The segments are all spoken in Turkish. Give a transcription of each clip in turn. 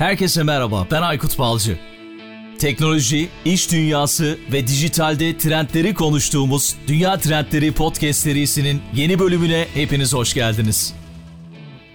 Herkese merhaba, ben Aykut Balcı. Teknoloji, iş dünyası ve dijitalde trendleri konuştuğumuz Dünya Trendleri Podcast serisinin yeni bölümüne hepiniz hoş geldiniz.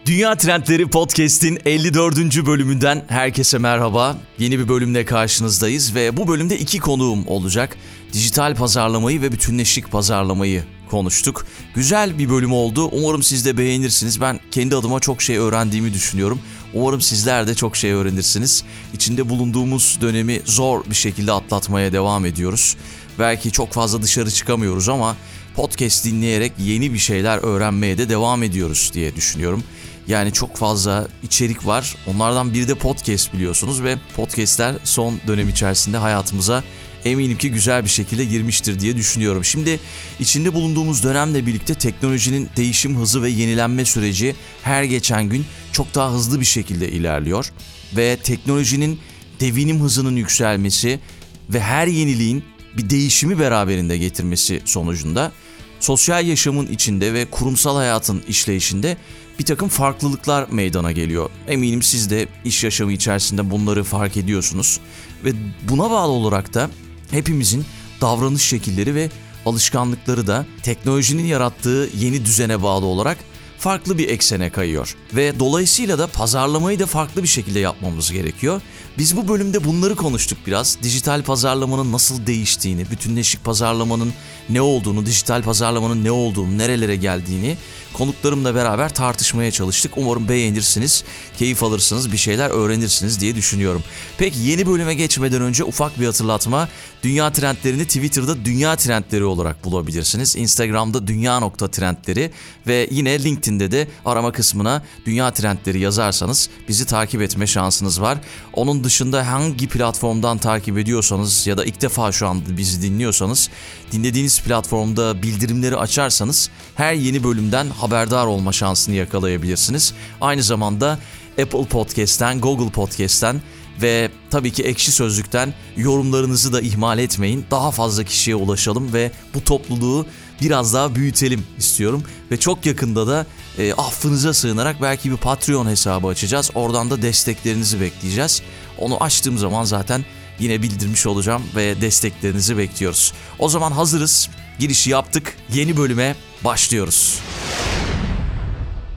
Dünya Trendleri Podcast'in 54. bölümünden herkese merhaba. Yeni bir bölümle karşınızdayız ve bu bölümde iki konuğum olacak. Dijital pazarlamayı ve bütünleşik pazarlamayı konuştuk. Güzel bir bölüm oldu. Umarım siz de beğenirsiniz. Ben kendi adıma çok şey öğrendiğimi düşünüyorum. Umarım sizler de çok şey öğrenirsiniz. İçinde bulunduğumuz dönemi zor bir şekilde atlatmaya devam ediyoruz. Belki çok fazla dışarı çıkamıyoruz ama podcast dinleyerek yeni bir şeyler öğrenmeye de devam ediyoruz diye düşünüyorum. Yani çok fazla içerik var. Onlardan biri de podcast biliyorsunuz ve podcastler son dönem içerisinde hayatımıza eminim ki güzel bir şekilde girmiştir diye düşünüyorum. Şimdi içinde bulunduğumuz dönemle birlikte teknolojinin değişim hızı ve yenilenme süreci her geçen gün çok daha hızlı bir şekilde ilerliyor ve teknolojinin devinim hızının yükselmesi ve her yeniliğin bir değişimi beraberinde getirmesi sonucunda sosyal yaşamın içinde ve kurumsal hayatın işleyişinde bir takım farklılıklar meydana geliyor. Eminim siz de iş yaşamı içerisinde bunları fark ediyorsunuz. Ve buna bağlı olarak da hepimizin davranış şekilleri ve alışkanlıkları da teknolojinin yarattığı yeni düzene bağlı olarak farklı bir eksene kayıyor. Ve dolayısıyla da pazarlamayı da farklı bir şekilde yapmamız gerekiyor. Biz bu bölümde bunları konuştuk biraz. Dijital pazarlamanın nasıl değiştiğini, bütünleşik pazarlamanın ne olduğunu, dijital pazarlamanın ne olduğunu, nerelere geldiğini konuklarımla beraber tartışmaya çalıştık. Umarım beğenirsiniz, keyif alırsınız, bir şeyler öğrenirsiniz diye düşünüyorum. Peki yeni bölüme geçmeden önce ufak bir hatırlatma. Dünya trendlerini Twitter'da Dünya Trendleri olarak bulabilirsiniz. Instagram'da dünya.trendleri ve yine LinkedIn'de de arama kısmına Dünya Trendleri yazarsanız bizi takip etme şansınız var. Onun dışında hangi platformdan takip ediyorsanız ya da ilk defa şu an bizi dinliyorsanız dinlediğiniz platformda bildirimleri açarsanız her yeni bölümden haberdar olma şansını yakalayabilirsiniz. Aynı zamanda Apple Podcast'ten, Google Podcast'ten ve tabii ki ekşi sözlükten yorumlarınızı da ihmal etmeyin. Daha fazla kişiye ulaşalım ve bu topluluğu biraz daha büyütelim istiyorum. Ve çok yakında da e, affınıza sığınarak belki bir Patreon hesabı açacağız. Oradan da desteklerinizi bekleyeceğiz. Onu açtığım zaman zaten yine bildirmiş olacağım ve desteklerinizi bekliyoruz. O zaman hazırız. Girişi yaptık. Yeni bölüme başlıyoruz.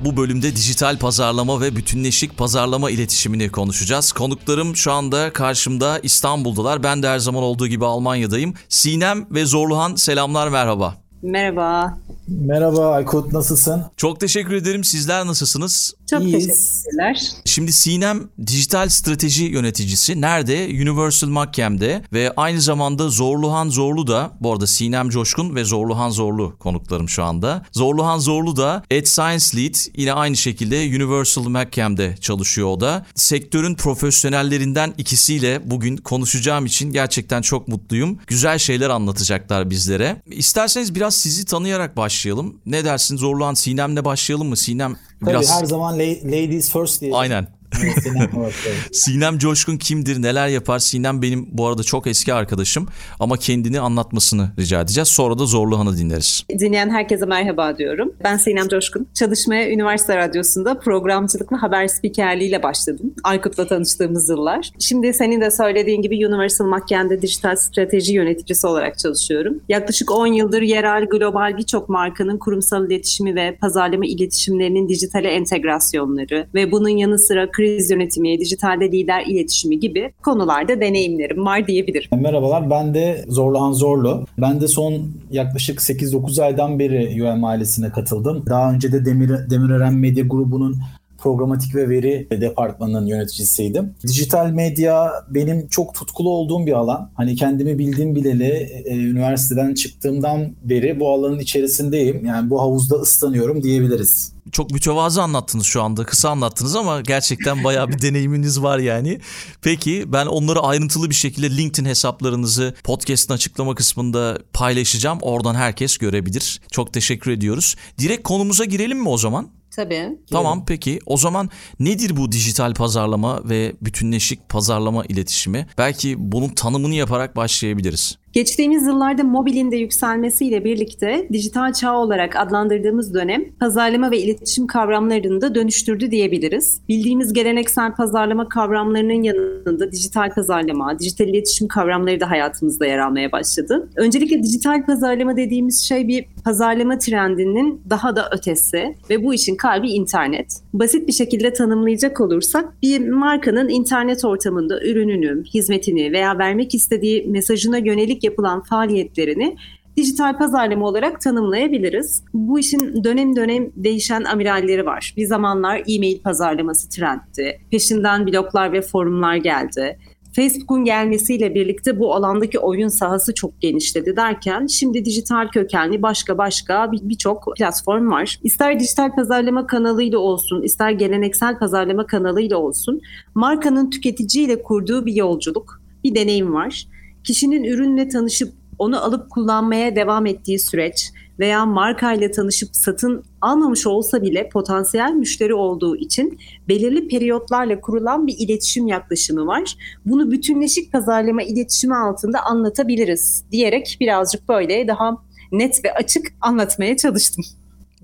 Bu bölümde dijital pazarlama ve bütünleşik pazarlama iletişimini konuşacağız. Konuklarım şu anda karşımda İstanbul'dalar. Ben de her zaman olduğu gibi Almanya'dayım. Sinem ve Zorluhan selamlar merhaba. Merhaba. Merhaba Aykut nasılsın? Çok teşekkür ederim. Sizler nasılsınız? Çok İyiyiz. teşekkürler. Şimdi Sinem dijital strateji yöneticisi. Nerede? Universal Makyem'de ve aynı zamanda Zorluhan Zorlu da bu arada Sinem Coşkun ve Zorluhan Zorlu konuklarım şu anda. Zorluhan Zorlu da Ad Science Lead yine aynı şekilde Universal Makyem'de çalışıyor o da. Sektörün profesyonellerinden ikisiyle bugün konuşacağım için gerçekten çok mutluyum. Güzel şeyler anlatacaklar bizlere. İsterseniz biraz sizi tanıyarak başlayalım. Ne dersin Zorluhan Sinem'le başlayalım mı? Sinem Tabii biraz... her zaman la- ladies first diye. Aynen. Sinem. Sinem Coşkun kimdir, neler yapar? Sinem benim bu arada çok eski arkadaşım ama kendini anlatmasını rica edeceğiz. Sonra da Zorluhan'ı dinleriz. Dinleyen herkese merhaba diyorum. Ben Sinem Coşkun. Çalışmaya Üniversite Radyosu'nda programcılık ve haber spikerliğiyle başladım. Aykut'la tanıştığımız yıllar. Şimdi senin de söylediğin gibi Universal Makyen'de dijital strateji yöneticisi olarak çalışıyorum. Yaklaşık 10 yıldır yerel, global birçok markanın kurumsal iletişimi ve pazarlama iletişimlerinin dijitale entegrasyonları ve bunun yanı sıra kriz yönetimi, dijitalde lider iletişimi gibi konularda deneyimlerim var diyebilirim. Merhabalar ben de Zorluhan Zorlu. Ben de son yaklaşık 8-9 aydan beri UM ailesine katıldım. Daha önce de Demir, Demirören Medya Grubu'nun programatik ve veri departmanının yöneticisiydim. Dijital medya benim çok tutkulu olduğum bir alan. Hani kendimi bildiğim bileli e, üniversiteden çıktığımdan beri bu alanın içerisindeyim. Yani bu havuzda ıslanıyorum diyebiliriz. Çok mütevazı anlattınız şu anda. Kısa anlattınız ama gerçekten bayağı bir deneyiminiz var yani. Peki ben onları ayrıntılı bir şekilde LinkedIn hesaplarınızı podcast'ın açıklama kısmında paylaşacağım. Oradan herkes görebilir. Çok teşekkür ediyoruz. Direkt konumuza girelim mi o zaman? Tabii. Tamam peki o zaman nedir bu dijital pazarlama ve bütünleşik pazarlama iletişimi? Belki bunun tanımını yaparak başlayabiliriz. Geçtiğimiz yıllarda mobilin de yükselmesiyle birlikte dijital çağ olarak adlandırdığımız dönem pazarlama ve iletişim kavramlarını da dönüştürdü diyebiliriz. Bildiğimiz geleneksel pazarlama kavramlarının yanında dijital pazarlama, dijital iletişim kavramları da hayatımızda yer almaya başladı. Öncelikle dijital pazarlama dediğimiz şey bir pazarlama trendinin daha da ötesi ve bu işin kalbi internet. Basit bir şekilde tanımlayacak olursak bir markanın internet ortamında ürününü, hizmetini veya vermek istediği mesajına yönelik yapılan faaliyetlerini dijital pazarlama olarak tanımlayabiliriz. Bu işin dönem dönem değişen amiralleri var. Bir zamanlar e-mail pazarlaması trendti. Peşinden bloglar ve forumlar geldi. Facebook'un gelmesiyle birlikte bu alandaki oyun sahası çok genişledi derken şimdi dijital kökenli başka başka birçok bir platform var. İster dijital pazarlama kanalıyla olsun, ister geleneksel pazarlama kanalıyla olsun markanın tüketiciyle kurduğu bir yolculuk, bir deneyim var. Kişinin ürünle tanışıp onu alıp kullanmaya devam ettiği süreç veya markayla tanışıp satın almamış olsa bile potansiyel müşteri olduğu için belirli periyotlarla kurulan bir iletişim yaklaşımı var. Bunu bütünleşik pazarlama iletişimi altında anlatabiliriz diyerek birazcık böyle daha net ve açık anlatmaya çalıştım.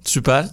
Süper.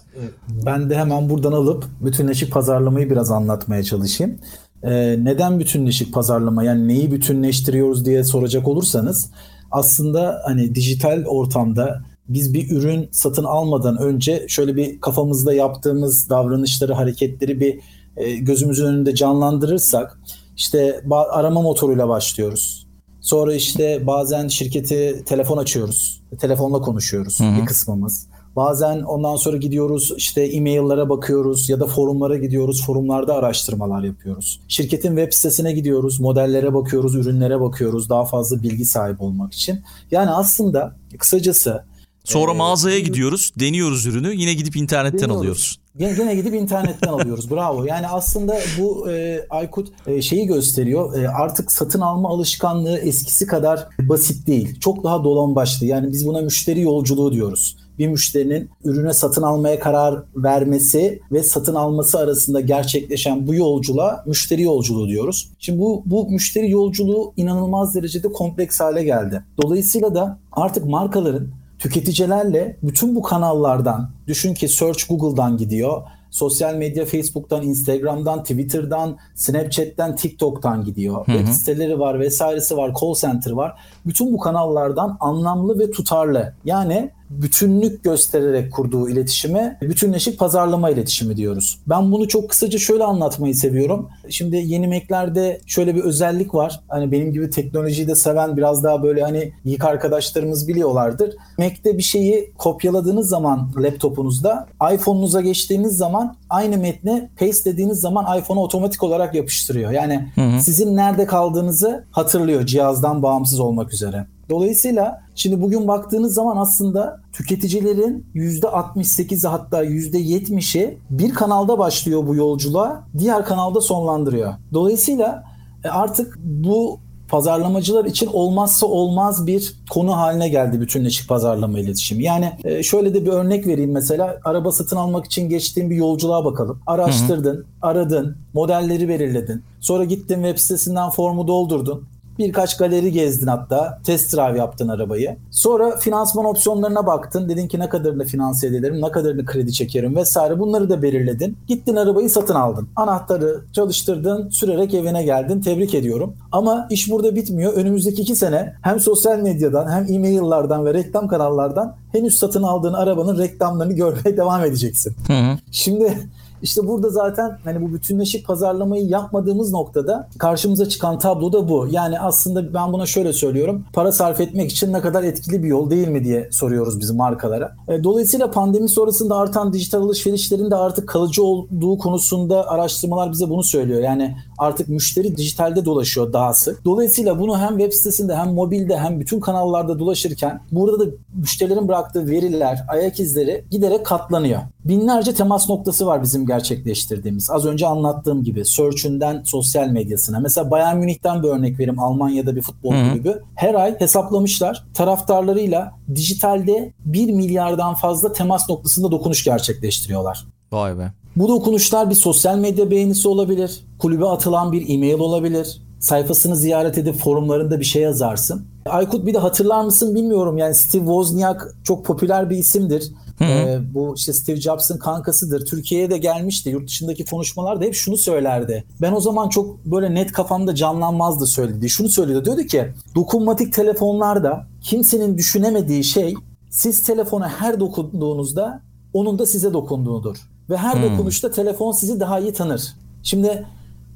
Ben de hemen buradan alıp bütünleşik pazarlamayı biraz anlatmaya çalışayım. Ee, neden bütünleşik pazarlama yani neyi bütünleştiriyoruz diye soracak olursanız aslında hani dijital ortamda biz bir ürün satın almadan önce şöyle bir kafamızda yaptığımız davranışları, hareketleri bir e, gözümüzün önünde canlandırırsak işte arama motoruyla başlıyoruz. Sonra işte bazen şirketi telefon açıyoruz. Telefonla konuşuyoruz Hı-hı. bir kısmımız. Bazen ondan sonra gidiyoruz işte e-maillere bakıyoruz ya da forumlara gidiyoruz. Forumlarda araştırmalar yapıyoruz. Şirketin web sitesine gidiyoruz. Modellere bakıyoruz, ürünlere bakıyoruz. Daha fazla bilgi sahibi olmak için. Yani aslında kısacası Sonra ee, mağazaya gidiyoruz, deniyoruz ürünü, yine gidip internetten deniyoruz. alıyoruz. Yine, yine gidip internetten alıyoruz. Bravo. Yani aslında bu e, Aykut e, şeyi gösteriyor. E, artık satın alma alışkanlığı eskisi kadar basit değil. Çok daha dolan başlı. Yani biz buna müşteri yolculuğu diyoruz bir müşterinin ürüne satın almaya karar vermesi ve satın alması arasında gerçekleşen bu yolculuğa müşteri yolculuğu diyoruz. Şimdi bu, bu müşteri yolculuğu inanılmaz derecede kompleks hale geldi. Dolayısıyla da artık markaların tüketicilerle bütün bu kanallardan düşün ki search Google'dan gidiyor. Sosyal medya Facebook'tan, Instagram'dan, Twitter'dan, Snapchat'ten, TikTok'tan gidiyor. Hı hı. Web siteleri var vesairesi var, call center var. Bütün bu kanallardan anlamlı ve tutarlı. Yani bütünlük göstererek kurduğu iletişime bütünleşik pazarlama iletişimi diyoruz. Ben bunu çok kısaca şöyle anlatmayı seviyorum. Şimdi yeni Mac'lerde şöyle bir özellik var. Hani benim gibi teknolojiyi de seven biraz daha böyle hani geek arkadaşlarımız biliyorlardır. Mac'te bir şeyi kopyaladığınız zaman laptopunuzda iPhone'unuza geçtiğiniz zaman aynı metni paste dediğiniz zaman iPhone'a otomatik olarak yapıştırıyor. Yani hı hı. sizin nerede kaldığınızı hatırlıyor cihazdan bağımsız olmak üzere. Dolayısıyla şimdi bugün baktığınız zaman aslında tüketicilerin %68'i hatta %70'i bir kanalda başlıyor bu yolculuğa, diğer kanalda sonlandırıyor. Dolayısıyla e, artık bu pazarlamacılar için olmazsa olmaz bir konu haline geldi bütünleşik pazarlama iletişimi. Yani e, şöyle de bir örnek vereyim mesela araba satın almak için geçtiğin bir yolculuğa bakalım. Araştırdın, hı hı. aradın, modelleri belirledin. Sonra gittin web sitesinden formu doldurdun. Birkaç galeri gezdin hatta. Test drive yaptın arabayı. Sonra finansman opsiyonlarına baktın. Dedin ki ne kadarını finanse ederim, ne kadarını kredi çekerim vesaire. Bunları da belirledin. Gittin arabayı satın aldın. Anahtarı çalıştırdın, sürerek evine geldin. Tebrik ediyorum. Ama iş burada bitmiyor. Önümüzdeki iki sene hem sosyal medyadan hem e-maillerden ve reklam kanallardan henüz satın aldığın arabanın reklamlarını görmeye devam edeceksin. Hı hı. Şimdi işte burada zaten hani bu bütünleşik pazarlamayı yapmadığımız noktada karşımıza çıkan tablo da bu. Yani aslında ben buna şöyle söylüyorum. Para sarf etmek için ne kadar etkili bir yol değil mi diye soruyoruz bizim markalara. E, dolayısıyla pandemi sonrasında artan dijital alışverişlerin de artık kalıcı olduğu konusunda araştırmalar bize bunu söylüyor. Yani artık müşteri dijitalde dolaşıyor daha sık. Dolayısıyla bunu hem web sitesinde hem mobilde hem bütün kanallarda dolaşırken burada da müşterilerin bıraktığı veriler, ayak izleri giderek katlanıyor. Binlerce temas noktası var bizim gerçekleştirdiğimiz. Az önce anlattığım gibi search'ünden sosyal medyasına. Mesela Bayern Münih'ten bir örnek vereyim. Almanya'da bir futbol kulübü. Her ay hesaplamışlar. Taraftarlarıyla dijitalde 1 milyardan fazla temas noktasında dokunuş gerçekleştiriyorlar. Vay be. Bu dokunuşlar bir sosyal medya beğenisi olabilir. Kulübe atılan bir e-mail olabilir sayfasını ziyaret edip forumlarında bir şey yazarsın. Aykut bir de hatırlar mısın bilmiyorum yani Steve Wozniak çok popüler bir isimdir. Ee, bu işte Steve Jobs'ın kankasıdır. Türkiye'ye de gelmişti. Yurt dışındaki konuşmalarda hep şunu söylerdi. Ben o zaman çok böyle net kafamda canlanmazdı söyledi. Şunu söyledi. Diyordu ki dokunmatik telefonlarda kimsenin düşünemediği şey siz telefona her dokunduğunuzda onun da size dokunduğunudur. Ve her hmm. dokunuşta telefon sizi daha iyi tanır. Şimdi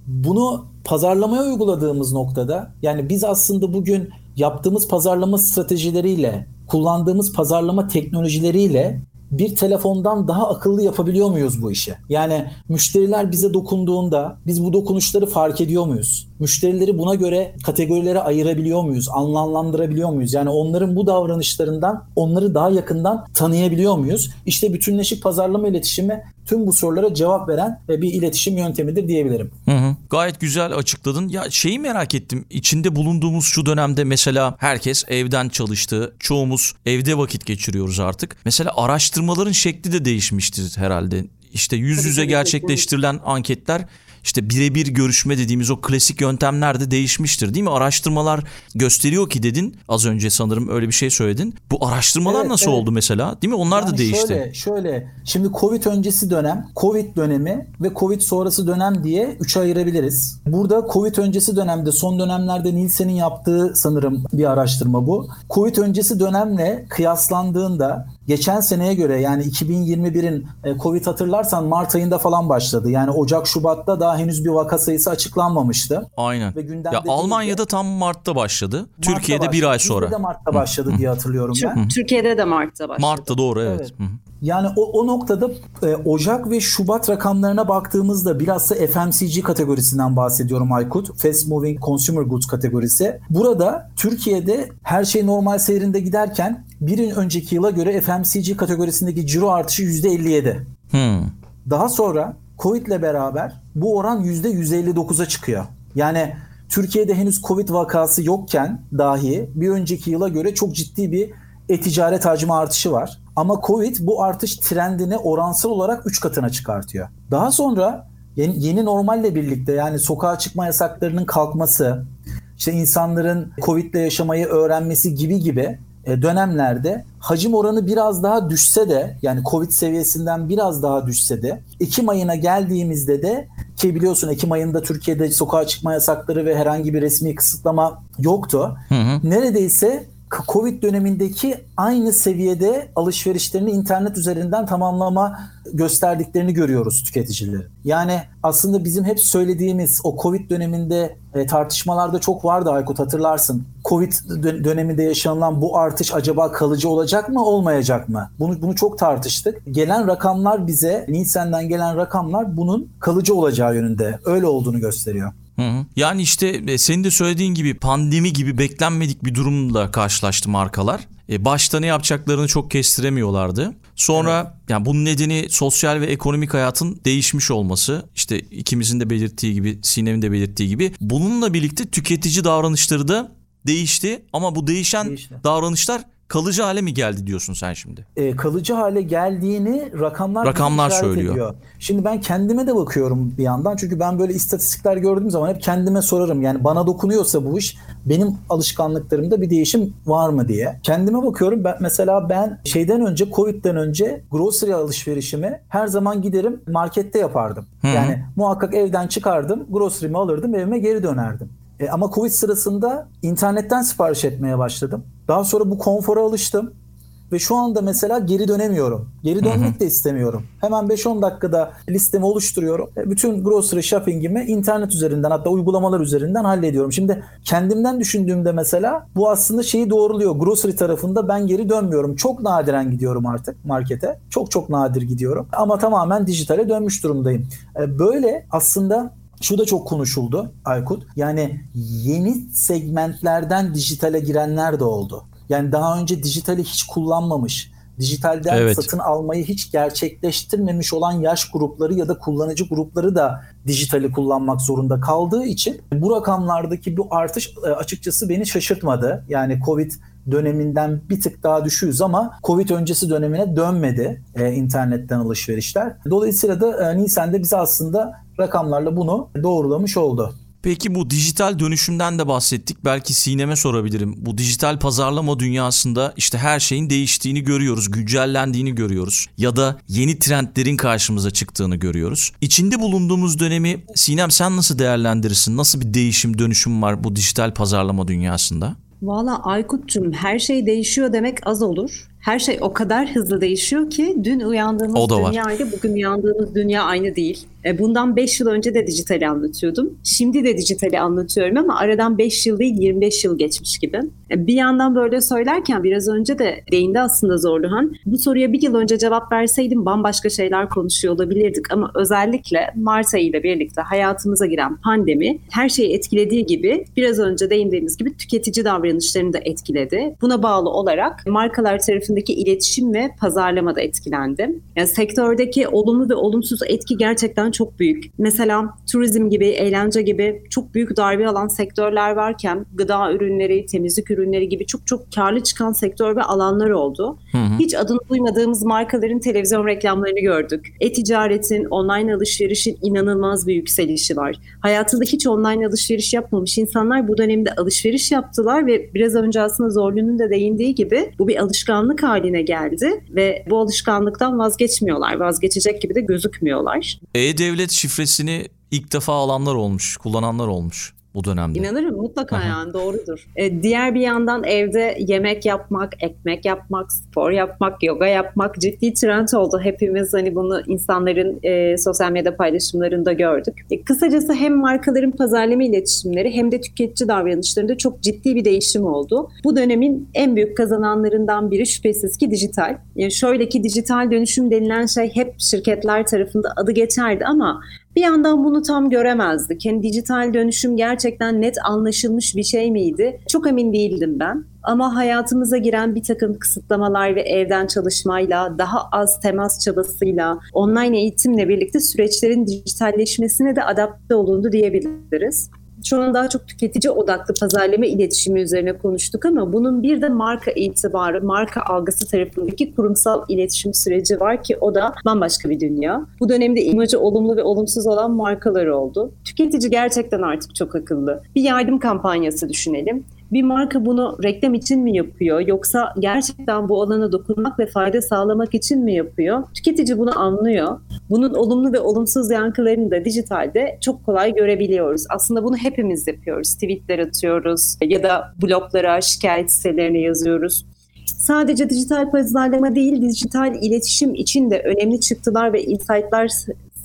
bunu pazarlamaya uyguladığımız noktada yani biz aslında bugün yaptığımız pazarlama stratejileriyle, kullandığımız pazarlama teknolojileriyle bir telefondan daha akıllı yapabiliyor muyuz bu işi? Yani müşteriler bize dokunduğunda biz bu dokunuşları fark ediyor muyuz? Müşterileri buna göre kategorilere ayırabiliyor muyuz? Anlamlandırabiliyor muyuz? Yani onların bu davranışlarından onları daha yakından tanıyabiliyor muyuz? İşte bütünleşik pazarlama iletişimi tüm bu sorulara cevap veren bir iletişim yöntemidir diyebilirim. Hı hı. Gayet güzel açıkladın. Ya şeyi merak ettim. İçinde bulunduğumuz şu dönemde mesela herkes evden çalıştı. Çoğumuz evde vakit geçiriyoruz artık. Mesela araştırmaların şekli de değişmiştir herhalde. İşte yüz yüze gerçekleştirilen anketler işte birebir görüşme dediğimiz o klasik yöntemler de değişmiştir değil mi? Araştırmalar gösteriyor ki dedin az önce sanırım öyle bir şey söyledin. Bu araştırmalar evet, nasıl evet. oldu mesela değil mi? Onlar yani da değişti. Şöyle, şöyle şimdi Covid öncesi dönem, Covid dönemi ve Covid sonrası dönem diye üçe ayırabiliriz. Burada Covid öncesi dönemde son dönemlerde Nielsen'in yaptığı sanırım bir araştırma bu. Covid öncesi dönemle kıyaslandığında geçen seneye göre yani 2021'in e, Covid hatırlarsan Mart ayında falan başladı. Yani Ocak Şubat'ta daha henüz bir vaka sayısı açıklanmamıştı. Aynen. Ve ya Almanya'da de, tam Mart'ta başladı. Mart'ta Türkiye'de başladı. bir ay sonra. Türkiye'de Mart'ta başladı diye hatırlıyorum ben. Türkiye'de de Mart'ta başladı. Mart'ta doğru evet. evet. Yani o, o noktada e, Ocak ve Şubat rakamlarına baktığımızda bilhassa FMCG kategorisinden bahsediyorum Aykut. Fast Moving Consumer Goods kategorisi. Burada Türkiye'de her şey normal seyrinde giderken bir önceki yıla göre FMCG kategorisindeki ciro artışı %57. Hmm. Daha sonra Covid ile beraber bu oran %159'a çıkıyor. Yani Türkiye'de henüz Covid vakası yokken dahi bir önceki yıla göre çok ciddi bir e-ticaret hacmi artışı var. Ama Covid bu artış trendini oransal olarak 3 katına çıkartıyor. Daha sonra yeni, yeni normalle birlikte yani sokağa çıkma yasaklarının kalkması, işte insanların Covid ile yaşamayı öğrenmesi gibi gibi e, dönemlerde hacim oranı biraz daha düşse de yani Covid seviyesinden biraz daha düşse de Ekim ayına geldiğimizde de ki biliyorsun Ekim ayında Türkiye'de sokağa çıkma yasakları ve herhangi bir resmi kısıtlama yoktu. Hı hı. Neredeyse Covid dönemindeki aynı seviyede alışverişlerini internet üzerinden tamamlama gösterdiklerini görüyoruz tüketicileri. Yani aslında bizim hep söylediğimiz o Covid döneminde e, tartışmalarda çok vardı Aykut hatırlarsın. Covid döneminde yaşanılan bu artış acaba kalıcı olacak mı olmayacak mı? Bunu bunu çok tartıştık. Gelen rakamlar bize Nielsen'den gelen rakamlar bunun kalıcı olacağı yönünde öyle olduğunu gösteriyor. Hı hı. Yani işte e, senin de söylediğin gibi pandemi gibi beklenmedik bir durumla karşılaştı markalar. E, başta ne yapacaklarını çok kestiremiyorlardı. Sonra evet. yani bunun nedeni sosyal ve ekonomik hayatın değişmiş olması. İşte ikimizin de belirttiği gibi, Sinem'in de belirttiği gibi. Bununla birlikte tüketici davranışları da değişti. Ama bu değişen değişti. davranışlar kalıcı hale mi geldi diyorsun sen şimdi? E, kalıcı hale geldiğini rakamlar rakamlar söylüyor. Ediyor. Şimdi ben kendime de bakıyorum bir yandan çünkü ben böyle istatistikler gördüğüm zaman hep kendime sorarım. Yani bana dokunuyorsa bu iş benim alışkanlıklarımda bir değişim var mı diye. Kendime bakıyorum. Ben mesela ben şeyden önce Covid'den önce grocery alışverişimi her zaman giderim markette yapardım. Hı-hı. Yani muhakkak evden çıkardım, grocery'mi alırdım, evime geri dönerdim. E, ama Covid sırasında internetten sipariş etmeye başladım. Daha sonra bu konfora alıştım. Ve şu anda mesela geri dönemiyorum. Geri dönmek de istemiyorum. Hemen 5-10 dakikada listemi oluşturuyorum. E, bütün grocery shopping'imi internet üzerinden hatta uygulamalar üzerinden hallediyorum. Şimdi kendimden düşündüğümde mesela bu aslında şeyi doğruluyor. Grocery tarafında ben geri dönmüyorum. Çok nadiren gidiyorum artık markete. Çok çok nadir gidiyorum. Ama tamamen dijitale dönmüş durumdayım. E, böyle aslında şu da çok konuşuldu Aykut. Yani yeni segmentlerden dijitale girenler de oldu. Yani daha önce dijitali hiç kullanmamış, dijitalden evet. satın almayı hiç gerçekleştirmemiş olan yaş grupları ya da kullanıcı grupları da dijitali kullanmak zorunda kaldığı için bu rakamlardaki bu artış e, açıkçası beni şaşırtmadı. Yani Covid döneminden bir tık daha düşüyoruz ama Covid öncesi dönemine dönmedi e, internetten alışverişler. Dolayısıyla da e, Nisan'da bize aslında rakamlarla bunu doğrulamış oldu. Peki bu dijital dönüşümden de bahsettik. Belki Sinem'e sorabilirim. Bu dijital pazarlama dünyasında işte her şeyin değiştiğini görüyoruz, güncellendiğini görüyoruz ya da yeni trendlerin karşımıza çıktığını görüyoruz. İçinde bulunduğumuz dönemi Sinem sen nasıl değerlendirirsin? Nasıl bir değişim, dönüşüm var bu dijital pazarlama dünyasında? Valla Aykut'cum her şey değişiyor demek az olur her şey o kadar hızlı değişiyor ki dün uyandığımız dünya ile bugün uyandığımız dünya aynı değil. E, bundan 5 yıl önce de dijitali anlatıyordum. Şimdi de dijitali anlatıyorum ama aradan 5 yıl değil 25 yıl geçmiş gibi. E, bir yandan böyle söylerken biraz önce de değindi aslında Zorluhan. Bu soruya bir yıl önce cevap verseydim bambaşka şeyler konuşuyor olabilirdik ama özellikle Mart ayı ile birlikte hayatımıza giren pandemi her şeyi etkilediği gibi biraz önce değindiğimiz gibi tüketici davranışlarını da etkiledi. Buna bağlı olarak markalar tarafından arasındaki iletişim ve pazarlama da etkilendi. Yani sektördeki olumlu ve olumsuz etki gerçekten çok büyük. Mesela turizm gibi, eğlence gibi çok büyük darbe alan sektörler varken gıda ürünleri, temizlik ürünleri gibi çok çok karlı çıkan sektör ve alanlar oldu. Hı hı. Hiç adını duymadığımız markaların televizyon reklamlarını gördük. E-ticaretin, online alışverişin inanılmaz bir yükselişi var. Hayatında hiç online alışveriş yapmamış insanlar bu dönemde alışveriş yaptılar ve biraz önce aslında Zorlu'nun da değindiği gibi bu bir alışkanlık haline geldi ve bu alışkanlıktan vazgeçmiyorlar. Vazgeçecek gibi de gözükmüyorlar. E-Devlet şifresini ilk defa alanlar olmuş, kullananlar olmuş bu dönemde. İnanırım mutlaka Aha. yani doğrudur. Ee, diğer bir yandan evde yemek yapmak, ekmek yapmak, spor yapmak, yoga yapmak ciddi trend oldu. Hepimiz hani bunu insanların e, sosyal medya paylaşımlarında gördük. E, kısacası hem markaların pazarlama iletişimleri hem de tüketici davranışlarında çok ciddi bir değişim oldu. Bu dönemin en büyük kazananlarından biri şüphesiz ki dijital. Yani şöyle ki dijital dönüşüm denilen şey hep şirketler tarafında adı geçerdi ama bir yandan bunu tam göremezdik. Yani dijital dönüşüm gerçekten net anlaşılmış bir şey miydi? Çok emin değildim ben. Ama hayatımıza giren bir takım kısıtlamalar ve evden çalışmayla, daha az temas çabasıyla, online eğitimle birlikte süreçlerin dijitalleşmesine de adapte olundu diyebiliriz. Şu an daha çok tüketici odaklı pazarlama iletişimi üzerine konuştuk ama bunun bir de marka itibarı, marka algısı tarafındaki kurumsal iletişim süreci var ki o da bambaşka bir dünya. Bu dönemde imajı olumlu ve olumsuz olan markalar oldu. Tüketici gerçekten artık çok akıllı. Bir yardım kampanyası düşünelim bir marka bunu reklam için mi yapıyor yoksa gerçekten bu alana dokunmak ve fayda sağlamak için mi yapıyor? Tüketici bunu anlıyor. Bunun olumlu ve olumsuz yankılarını da dijitalde çok kolay görebiliyoruz. Aslında bunu hepimiz yapıyoruz. Tweetler atıyoruz ya da bloglara, şikayet sitelerine yazıyoruz sadece dijital pazarlama değil, dijital iletişim için de önemli çıktılar ve insightlar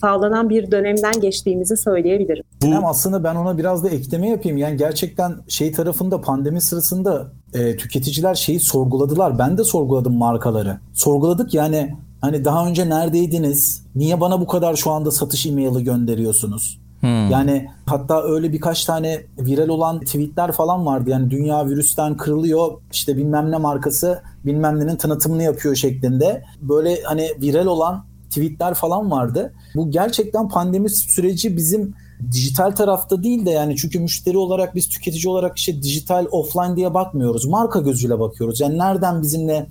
sağlanan bir dönemden geçtiğimizi söyleyebilirim. Bu... Hem aslında ben ona biraz da ekleme yapayım. Yani gerçekten şey tarafında pandemi sırasında e, tüketiciler şeyi sorguladılar. Ben de sorguladım markaları. Sorguladık yani hani daha önce neredeydiniz? Niye bana bu kadar şu anda satış e-maili gönderiyorsunuz? Hmm. Yani hatta öyle birkaç tane viral olan tweetler falan vardı. Yani dünya virüsten kırılıyor işte bilmem ne markası bilmem nenin tanıtımını yapıyor şeklinde. Böyle hani viral olan tweetler falan vardı. Bu gerçekten pandemi süreci bizim dijital tarafta değil de yani çünkü müşteri olarak biz tüketici olarak işte dijital offline diye bakmıyoruz. Marka gözüyle bakıyoruz. Yani nereden bizimle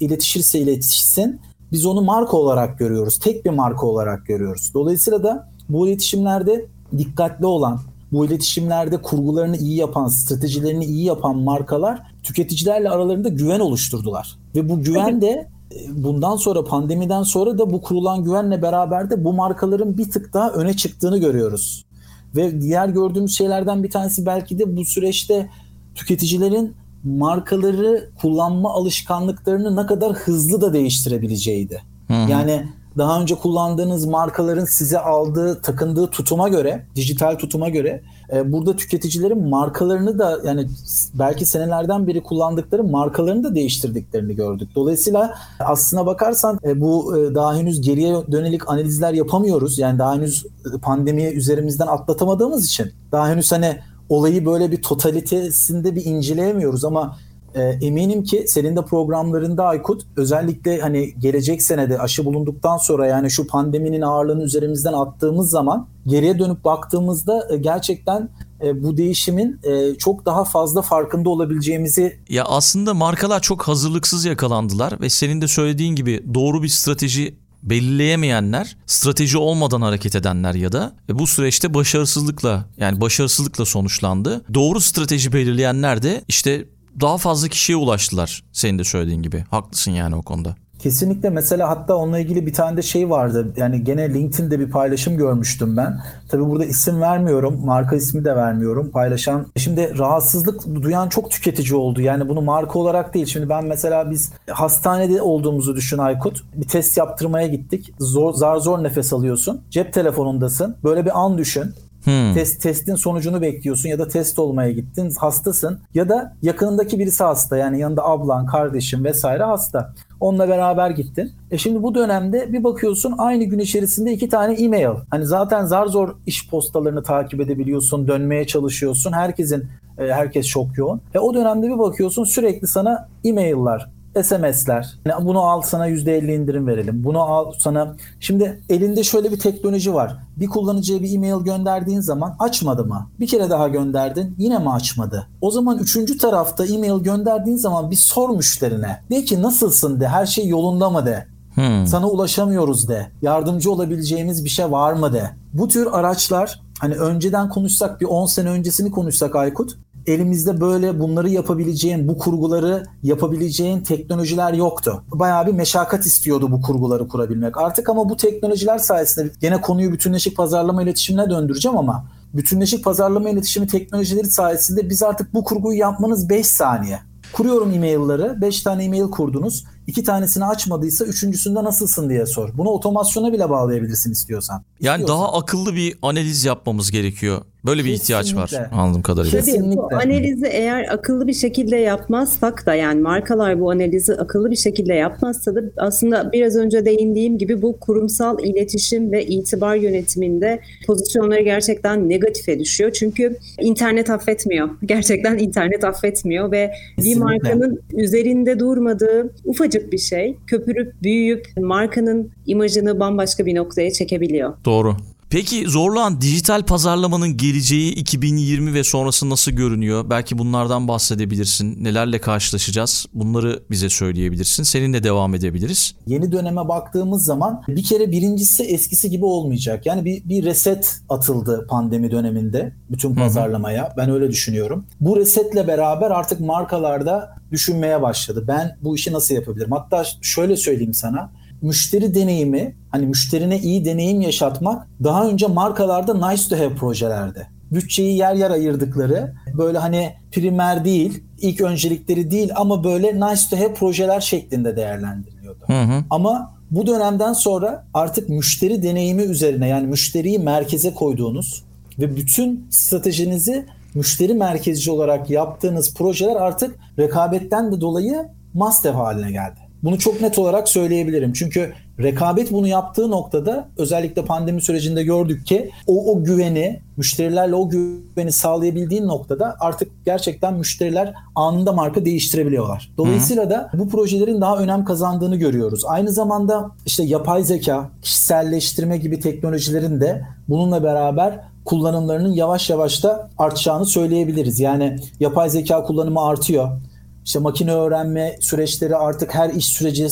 iletişirse iletişsin biz onu marka olarak görüyoruz. Tek bir marka olarak görüyoruz. Dolayısıyla da bu iletişimlerde dikkatli olan, bu iletişimlerde kurgularını iyi yapan, stratejilerini iyi yapan markalar tüketicilerle aralarında güven oluşturdular. Ve bu güven de bundan sonra pandemiden sonra da bu kurulan güvenle beraber de bu markaların bir tık daha öne çıktığını görüyoruz. Ve diğer gördüğümüz şeylerden bir tanesi belki de bu süreçte tüketicilerin markaları kullanma alışkanlıklarını ne kadar hızlı da değiştirebileceğiydi. Hı hı. Yani daha önce kullandığınız markaların size aldığı, takındığı tutuma göre, dijital tutuma göre e, burada tüketicilerin markalarını da yani belki senelerden beri kullandıkları markalarını da değiştirdiklerini gördük. Dolayısıyla aslına bakarsan e, bu e, daha henüz geriye dönelik analizler yapamıyoruz. Yani daha henüz pandemiyi üzerimizden atlatamadığımız için daha henüz hani olayı böyle bir totalitesinde bir inceleyemiyoruz ama e, eminim ki senin de programlarında Aykut özellikle hani gelecek senede aşı bulunduktan sonra yani şu pandeminin ağırlığını üzerimizden attığımız zaman geriye dönüp baktığımızda e, gerçekten e, bu değişimin e, çok daha fazla farkında olabileceğimizi ya aslında markalar çok hazırlıksız yakalandılar ve senin de söylediğin gibi doğru bir strateji belirleyemeyenler, strateji olmadan hareket edenler ya da e, bu süreçte başarısızlıkla yani başarısızlıkla sonuçlandı. Doğru strateji belirleyenler de işte daha fazla kişiye ulaştılar senin de söylediğin gibi. Haklısın yani o konuda. Kesinlikle mesela hatta onunla ilgili bir tane de şey vardı. Yani gene LinkedIn'de bir paylaşım görmüştüm ben. Tabii burada isim vermiyorum. Marka ismi de vermiyorum. Paylaşan. Şimdi rahatsızlık duyan çok tüketici oldu. Yani bunu marka olarak değil. Şimdi ben mesela biz hastanede olduğumuzu düşün Aykut. Bir test yaptırmaya gittik. Zor, zar zor nefes alıyorsun. Cep telefonundasın. Böyle bir an düşün. Hmm. Test testin sonucunu bekliyorsun ya da test olmaya gittin hastasın ya da yakınındaki birisi hasta yani yanında ablan, kardeşin vesaire hasta. Onunla beraber gittin. E şimdi bu dönemde bir bakıyorsun aynı gün içerisinde iki tane e-mail. Hani zaten zar zor iş postalarını takip edebiliyorsun, dönmeye çalışıyorsun. Herkesin e, herkes çok yoğun. E o dönemde bir bakıyorsun sürekli sana e-mail'lar, SMS'ler. Yani bunu al sana %50 indirim verelim. Bunu al sana. Şimdi elinde şöyle bir teknoloji var. Bir kullanıcıya bir e-mail gönderdiğin zaman açmadı mı? Bir kere daha gönderdin yine mi açmadı? O zaman üçüncü tarafta e-mail gönderdiğin zaman bir sor müşterine. De ki nasılsın de her şey yolunda mı de. Hmm. Sana ulaşamıyoruz de. Yardımcı olabileceğimiz bir şey var mı de. Bu tür araçlar hani önceden konuşsak bir 10 sene öncesini konuşsak Aykut elimizde böyle bunları yapabileceğin, bu kurguları yapabileceğin teknolojiler yoktu. Bayağı bir meşakkat istiyordu bu kurguları kurabilmek. Artık ama bu teknolojiler sayesinde gene konuyu bütünleşik pazarlama iletişimine döndüreceğim ama bütünleşik pazarlama iletişimi teknolojileri sayesinde biz artık bu kurguyu yapmanız 5 saniye. Kuruyorum e-mail'ları. 5 tane e-mail kurdunuz. 2 tanesini açmadıysa üçüncüsünde nasılsın diye sor. Bunu otomasyona bile bağlayabilirsin istiyorsan. Yani istiyorsan. daha akıllı bir analiz yapmamız gerekiyor. Böyle bir Kesinlikle. ihtiyaç var anladığım kadarıyla. Tabii bu analizi eğer akıllı bir şekilde yapmazsak da yani markalar bu analizi akıllı bir şekilde yapmazsa da aslında biraz önce değindiğim gibi bu kurumsal iletişim ve itibar yönetiminde pozisyonları gerçekten negatife düşüyor. Çünkü internet affetmiyor. Gerçekten internet affetmiyor ve Kesinlikle. bir markanın üzerinde durmadığı ufacık bir şey köpürüp büyüyüp markanın imajını bambaşka bir noktaya çekebiliyor. Doğru. Peki zorlan dijital pazarlamanın geleceği 2020 ve sonrası nasıl görünüyor? Belki bunlardan bahsedebilirsin. Nelerle karşılaşacağız? Bunları bize söyleyebilirsin. Seninle devam edebiliriz. Yeni döneme baktığımız zaman bir kere birincisi eskisi gibi olmayacak. Yani bir, bir reset atıldı pandemi döneminde bütün pazarlamaya. Hı-hı. Ben öyle düşünüyorum. Bu resetle beraber artık markalarda düşünmeye başladı. Ben bu işi nasıl yapabilirim? Hatta şöyle söyleyeyim sana müşteri deneyimi, hani müşterine iyi deneyim yaşatmak daha önce markalarda nice to have projelerde. Bütçeyi yer yer ayırdıkları böyle hani primer değil, ilk öncelikleri değil ama böyle nice to have projeler şeklinde değerlendiriliyordu. Hı hı. Ama bu dönemden sonra artık müşteri deneyimi üzerine yani müşteriyi merkeze koyduğunuz ve bütün stratejinizi müşteri merkezci olarak yaptığınız projeler artık rekabetten de dolayı must have haline geldi. Bunu çok net olarak söyleyebilirim. Çünkü rekabet bunu yaptığı noktada özellikle pandemi sürecinde gördük ki o, o güveni, müşterilerle o güveni sağlayabildiğin noktada artık gerçekten müşteriler anında marka değiştirebiliyorlar. Dolayısıyla da bu projelerin daha önem kazandığını görüyoruz. Aynı zamanda işte yapay zeka, kişiselleştirme gibi teknolojilerin de bununla beraber kullanımlarının yavaş yavaş da artacağını söyleyebiliriz. Yani yapay zeka kullanımı artıyor işte makine öğrenme süreçleri artık her iş süreci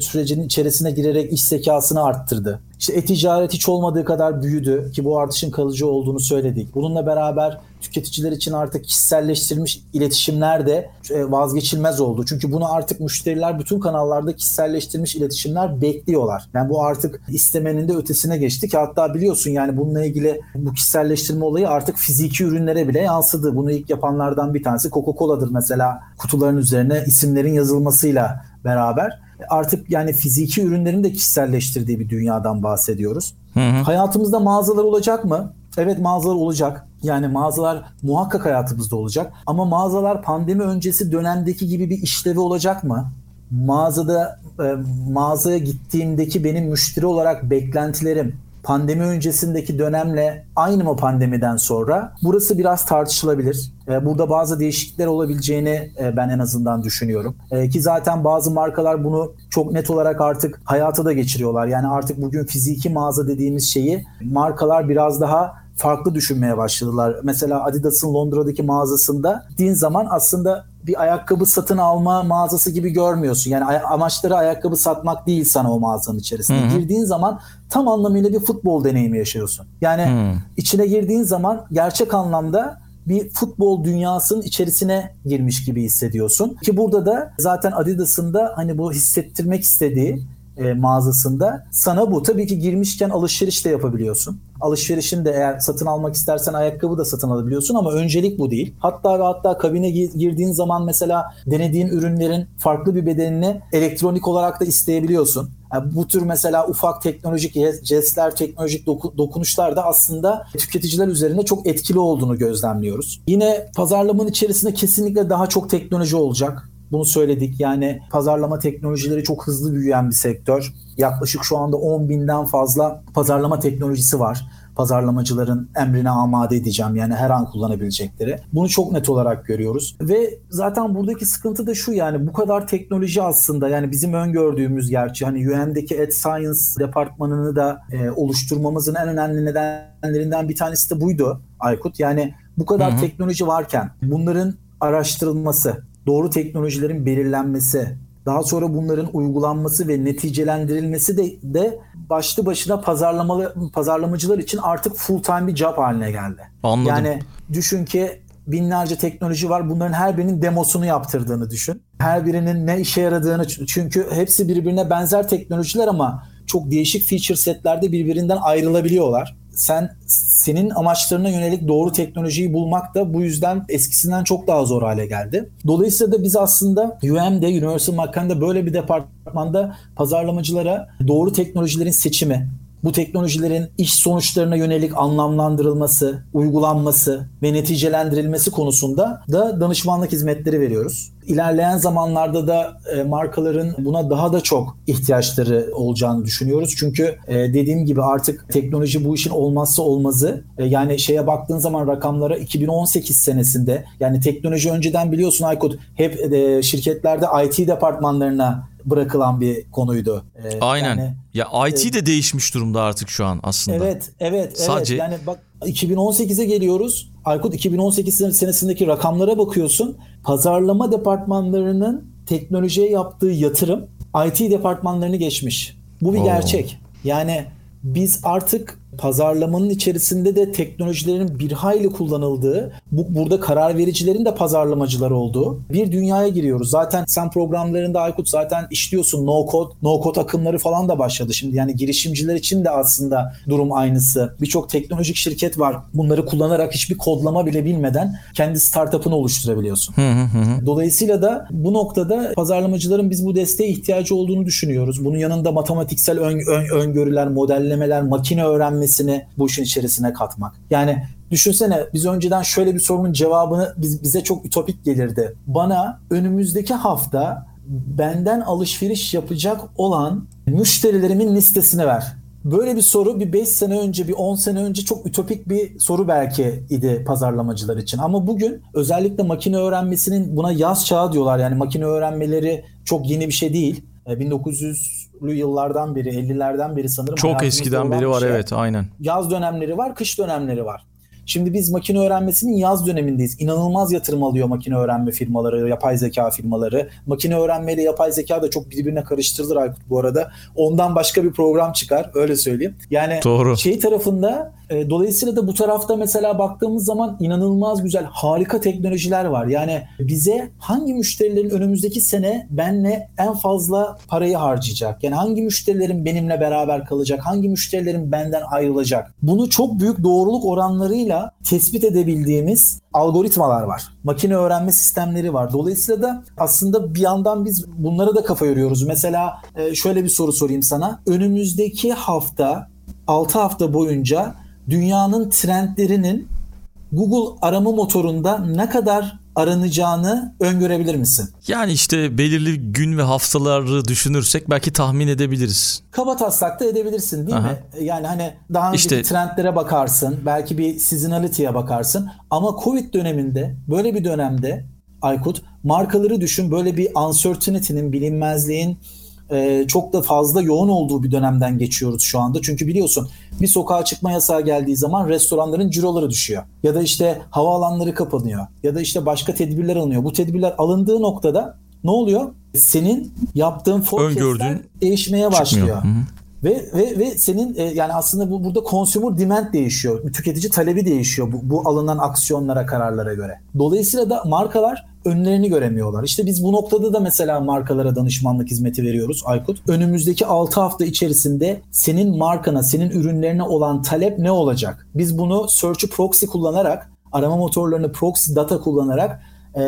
sürecinin içerisine girerek iş zekasını arttırdı. İşte e-ticaret hiç olmadığı kadar büyüdü ki bu artışın kalıcı olduğunu söyledik. Bununla beraber tüketiciler için artık kişiselleştirilmiş iletişimler de e, vazgeçilmez oldu. Çünkü bunu artık müşteriler bütün kanallarda kişiselleştirilmiş iletişimler bekliyorlar. Yani bu artık istemenin de ötesine geçti ki hatta biliyorsun yani bununla ilgili bu kişiselleştirme olayı artık fiziki ürünlere bile yansıdı. Bunu ilk yapanlardan bir tanesi Coca-Cola'dır mesela kutuların üzerine isimlerin yazılmasıyla beraber artık yani fiziki ürünlerin de kişiselleştirdiği bir dünyadan bahsediyoruz. Hı hı. Hayatımızda mağazalar olacak mı? Evet mağazalar olacak. Yani mağazalar muhakkak hayatımızda olacak. Ama mağazalar pandemi öncesi dönemdeki gibi bir işlevi olacak mı? Mağazada e, mağazaya gittiğimdeki benim müşteri olarak beklentilerim pandemi öncesindeki dönemle aynı mı pandemiden sonra? Burası biraz tartışılabilir. E, burada bazı değişiklikler olabileceğini e, ben en azından düşünüyorum. E, ki zaten bazı markalar bunu çok net olarak artık hayata da geçiriyorlar. Yani artık bugün fiziki mağaza dediğimiz şeyi markalar biraz daha farklı düşünmeye başladılar. Mesela Adidas'ın Londra'daki mağazasında gittiğin zaman aslında bir ayakkabı satın alma mağazası gibi görmüyorsun. Yani amaçları ayakkabı satmak değil sana o mağazanın içerisinde. Hı-hı. Girdiğin zaman tam anlamıyla bir futbol deneyimi yaşıyorsun. Yani Hı-hı. içine girdiğin zaman gerçek anlamda bir futbol dünyasının içerisine girmiş gibi hissediyorsun. Ki burada da zaten Adidas'ın da hani bu hissettirmek istediği e, mağazasında sana bu. Tabii ki girmişken alışveriş de yapabiliyorsun. Alışverişin de eğer satın almak istersen ayakkabı da satın alabiliyorsun ama öncelik bu değil. Hatta ve hatta kabine girdiğin zaman mesela denediğin ürünlerin farklı bir bedenini elektronik olarak da isteyebiliyorsun. Yani bu tür mesela ufak teknolojik jestler, teknolojik dokunuşlar da aslında tüketiciler üzerinde çok etkili olduğunu gözlemliyoruz. Yine pazarlamanın içerisinde kesinlikle daha çok teknoloji olacak. Bunu söyledik. Yani pazarlama teknolojileri çok hızlı büyüyen bir sektör. Yaklaşık şu anda 10 binden fazla pazarlama teknolojisi var. Pazarlamacıların emrine amade edeceğim yani her an kullanabilecekleri. Bunu çok net olarak görüyoruz. Ve zaten buradaki sıkıntı da şu yani bu kadar teknoloji aslında yani bizim öngördüğümüz gerçi hani UM'deki Ad Science departmanını da e, oluşturmamızın en önemli nedenlerinden bir tanesi de buydu Aykut. Yani bu kadar Hı-hı. teknoloji varken bunların araştırılması, doğru teknolojilerin belirlenmesi, daha sonra bunların uygulanması ve neticelendirilmesi de, de başlı başına pazarlamalı pazarlamacılar için artık full time bir job haline geldi. Anladım. Yani düşün ki binlerce teknoloji var. Bunların her birinin demosunu yaptırdığını düşün. Her birinin ne işe yaradığını çünkü hepsi birbirine benzer teknolojiler ama çok değişik feature setlerde birbirinden ayrılabiliyorlar sen senin amaçlarına yönelik doğru teknolojiyi bulmak da bu yüzden eskisinden çok daha zor hale geldi. Dolayısıyla da biz aslında UM'de, Universal McCann'da böyle bir departmanda pazarlamacılara doğru teknolojilerin seçimi, bu teknolojilerin iş sonuçlarına yönelik anlamlandırılması, uygulanması ve neticelendirilmesi konusunda da danışmanlık hizmetleri veriyoruz. İlerleyen zamanlarda da e, markaların buna daha da çok ihtiyaçları olacağını düşünüyoruz. Çünkü e, dediğim gibi artık teknoloji bu işin olmazsa olmazı. E, yani şeye baktığın zaman rakamlara 2018 senesinde yani teknoloji önceden biliyorsun Aykut hep şirketlerde IT departmanlarına bırakılan bir konuydu. Ee, Aynen. Yani, ya IT e, de değişmiş durumda artık şu an aslında. Evet, evet, Sadece... evet. Yani bak 2018'e geliyoruz. Aykut 2018 senesindeki rakamlara bakıyorsun. Pazarlama departmanlarının teknolojiye yaptığı yatırım IT departmanlarını geçmiş. Bu bir Oo. gerçek. Yani biz artık pazarlamanın içerisinde de teknolojilerin bir hayli kullanıldığı, bu, burada karar vericilerin de pazarlamacılar olduğu bir dünyaya giriyoruz. Zaten sen programlarında Aykut zaten işliyorsun no code, no code akımları falan da başladı şimdi. Yani girişimciler için de aslında durum aynısı. Birçok teknolojik şirket var. Bunları kullanarak hiçbir kodlama bile bilmeden kendi startup'ını oluşturabiliyorsun. Dolayısıyla da bu noktada pazarlamacıların biz bu desteğe ihtiyacı olduğunu düşünüyoruz. Bunun yanında matematiksel ön, ön, öngörüler, modellemeler, makine öğrenmesi öğrenmesini bu işin içerisine katmak. Yani düşünsene biz önceden şöyle bir sorunun cevabını biz, bize çok ütopik gelirdi. Bana önümüzdeki hafta benden alışveriş yapacak olan müşterilerimin listesini ver. Böyle bir soru bir 5 sene önce, bir 10 sene önce çok ütopik bir soru belki idi pazarlamacılar için. Ama bugün özellikle makine öğrenmesinin buna yaz çağı diyorlar. Yani makine öğrenmeleri çok yeni bir şey değil. 1900'lü yıllardan beri, 50'lerden beri sanırım. Çok eskiden beri var şey. evet aynen. Yaz dönemleri var, kış dönemleri var. Şimdi biz makine öğrenmesinin yaz dönemindeyiz. İnanılmaz yatırım alıyor makine öğrenme firmaları, yapay zeka firmaları. Makine öğrenmeyle yapay zeka da çok birbirine karıştırılır Aykut bu arada. Ondan başka bir program çıkar öyle söyleyeyim. Yani Doğru. şey tarafında e, dolayısıyla da bu tarafta mesela baktığımız zaman inanılmaz güzel, harika teknolojiler var. Yani bize hangi müşterilerin önümüzdeki sene benle en fazla parayı harcayacak? Yani hangi müşterilerin benimle beraber kalacak? Hangi müşterilerin benden ayrılacak? Bunu çok büyük doğruluk oranlarıyla tespit edebildiğimiz algoritmalar var. Makine öğrenme sistemleri var. Dolayısıyla da aslında bir yandan biz bunlara da kafa yoruyoruz. Mesela e, şöyle bir soru sorayım sana. Önümüzdeki hafta 6 hafta boyunca dünyanın trendlerinin Google arama motorunda ne kadar aranacağını öngörebilir misin? Yani işte belirli gün ve haftaları düşünürsek belki tahmin edebiliriz. Kaba taslak da edebilirsin değil Aha. mi? Yani hani daha önceki işte, trendlere bakarsın, belki bir seasonality'ye bakarsın ama Covid döneminde böyle bir dönemde Aykut markaları düşün böyle bir uncertainty'nin, bilinmezliğin e, çok da fazla yoğun olduğu bir dönemden geçiyoruz şu anda. Çünkü biliyorsun bir sokağa çıkma yasağı geldiği zaman restoranların ciroları düşüyor. Ya da işte havaalanları kapanıyor. Ya da işte başka tedbirler alınıyor. Bu tedbirler alındığı noktada ne oluyor? Senin yaptığın forecastler değişmeye başlıyor. Hı hı. Ve ve ve senin e, yani aslında bu burada consumer demand değişiyor. Tüketici talebi değişiyor bu, bu alınan aksiyonlara, kararlara göre. Dolayısıyla da markalar önlerini göremiyorlar. İşte biz bu noktada da mesela markalara danışmanlık hizmeti veriyoruz Aykut. Önümüzdeki 6 hafta içerisinde senin markana, senin ürünlerine olan talep ne olacak? Biz bunu search proxy kullanarak, arama motorlarını proxy data kullanarak e,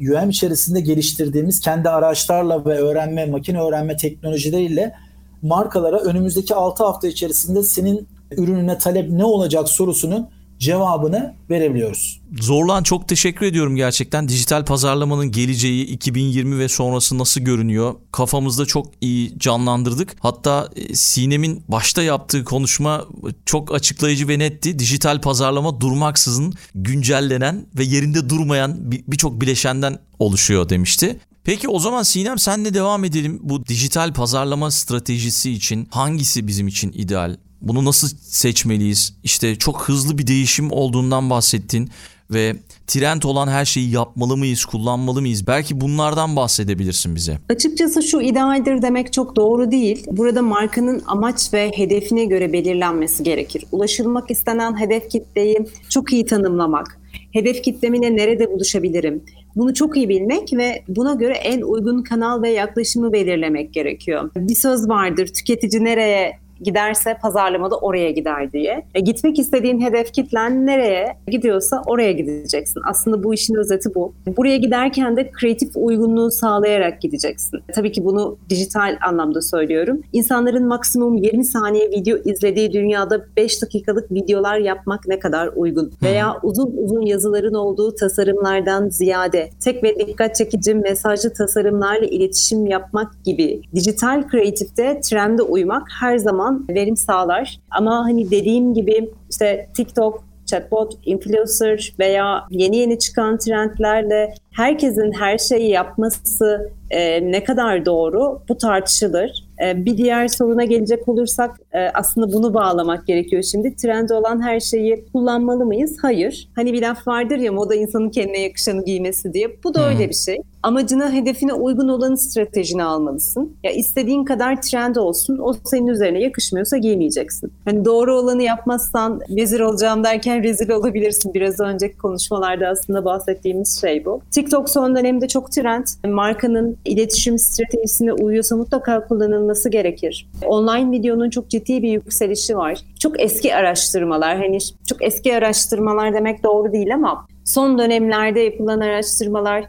UM içerisinde geliştirdiğimiz kendi araçlarla ve öğrenme, makine öğrenme teknolojileriyle markalara önümüzdeki 6 hafta içerisinde senin ürününe talep ne olacak sorusunun cevabını verebiliyoruz. Zorlan çok teşekkür ediyorum gerçekten. Dijital pazarlamanın geleceği 2020 ve sonrası nasıl görünüyor? Kafamızda çok iyi canlandırdık. Hatta e, Sinem'in başta yaptığı konuşma çok açıklayıcı ve netti. Dijital pazarlama durmaksızın güncellenen ve yerinde durmayan birçok bileşenden oluşuyor demişti. Peki o zaman Sinem senle devam edelim. Bu dijital pazarlama stratejisi için hangisi bizim için ideal? Bunu nasıl seçmeliyiz? İşte çok hızlı bir değişim olduğundan bahsettin ve trend olan her şeyi yapmalı mıyız, kullanmalı mıyız? Belki bunlardan bahsedebilirsin bize. Açıkçası şu idealdir demek çok doğru değil. Burada markanın amaç ve hedefine göre belirlenmesi gerekir. Ulaşılmak istenen hedef kitleyi çok iyi tanımlamak, hedef kitlemine nerede buluşabilirim? Bunu çok iyi bilmek ve buna göre en uygun kanal ve yaklaşımı belirlemek gerekiyor. Bir söz vardır, tüketici nereye giderse pazarlamada oraya gider diye. E, gitmek istediğin hedef kitlen nereye gidiyorsa oraya gideceksin. Aslında bu işin özeti bu. Buraya giderken de kreatif uygunluğu sağlayarak gideceksin. Tabii ki bunu dijital anlamda söylüyorum. İnsanların maksimum 20 saniye video izlediği dünyada 5 dakikalık videolar yapmak ne kadar uygun? Veya uzun uzun yazıların olduğu tasarımlardan ziyade tek ve dikkat çekici mesajlı tasarımlarla iletişim yapmak gibi dijital kreatifte trende uymak her zaman zaman verim sağlar. Ama hani dediğim gibi işte TikTok, chatbot, influencer veya yeni yeni çıkan trendlerle herkesin her şeyi yapması e, ne kadar doğru bu tartışılır. E, bir diğer soruna gelecek olursak e, aslında bunu bağlamak gerekiyor şimdi. Trend olan her şeyi kullanmalı mıyız? Hayır. Hani bir laf vardır ya moda insanın kendine yakışanı giymesi diye. Bu da öyle bir şey. Amacına, hedefine uygun olanı stratejini almalısın. Ya istediğin kadar trend olsun, o senin üzerine yakışmıyorsa giymeyeceksin. Hani doğru olanı yapmazsan vezir olacağım derken rezil olabilirsin. Biraz önceki konuşmalarda aslında bahsettiğimiz şey bu. TikTok son dönemde çok trend. Markanın iletişim stratejisine uyuyorsa mutlaka kullanılması gerekir. Online videonun çok ciddi bir yükselişi var. Çok eski araştırmalar, hani çok eski araştırmalar demek doğru değil ama son dönemlerde yapılan araştırmalar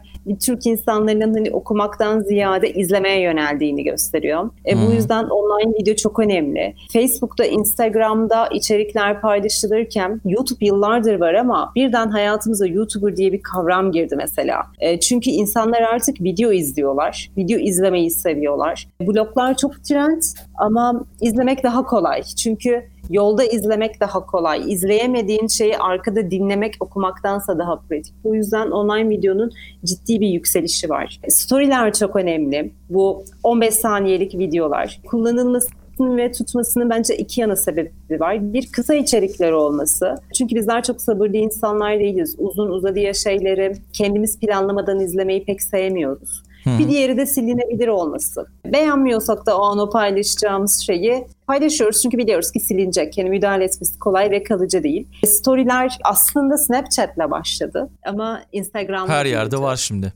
Türk insanların hani okumaktan ziyade izlemeye yöneldiğini gösteriyor. E, bu hmm. yüzden online video çok önemli. Facebook'ta, Instagram'da içerikler paylaşılırken YouTube yıllardır var ama birden hayatımıza YouTuber diye bir kavram girdi mesela. E, çünkü insanlar artık video izliyorlar. Video izlemeyi seviyorlar. Bloglar çok trend ama izlemek daha kolay. Çünkü yolda izlemek daha kolay. İzleyemediğin şeyi arkada dinlemek okumaktansa daha pratik. Bu yüzden online videonun ciddi bir yükselişi var. Storyler çok önemli. Bu 15 saniyelik videolar. Kullanılması ve tutmasının bence iki yana sebebi var. Bir kısa içerikleri olması. Çünkü bizler çok sabırlı insanlar değiliz. Uzun uzadıya şeyleri kendimiz planlamadan izlemeyi pek sevmiyoruz. Hmm. Bir diğeri de silinebilir olması. Beğenmiyorsak da o an o paylaşacağımız şeyi paylaşıyoruz çünkü biliyoruz ki silinecek. Yani müdahale etmesi kolay ve kalıcı değil. Storyler aslında Snapchat'le başladı ama Instagram'da Her yerde var şimdi.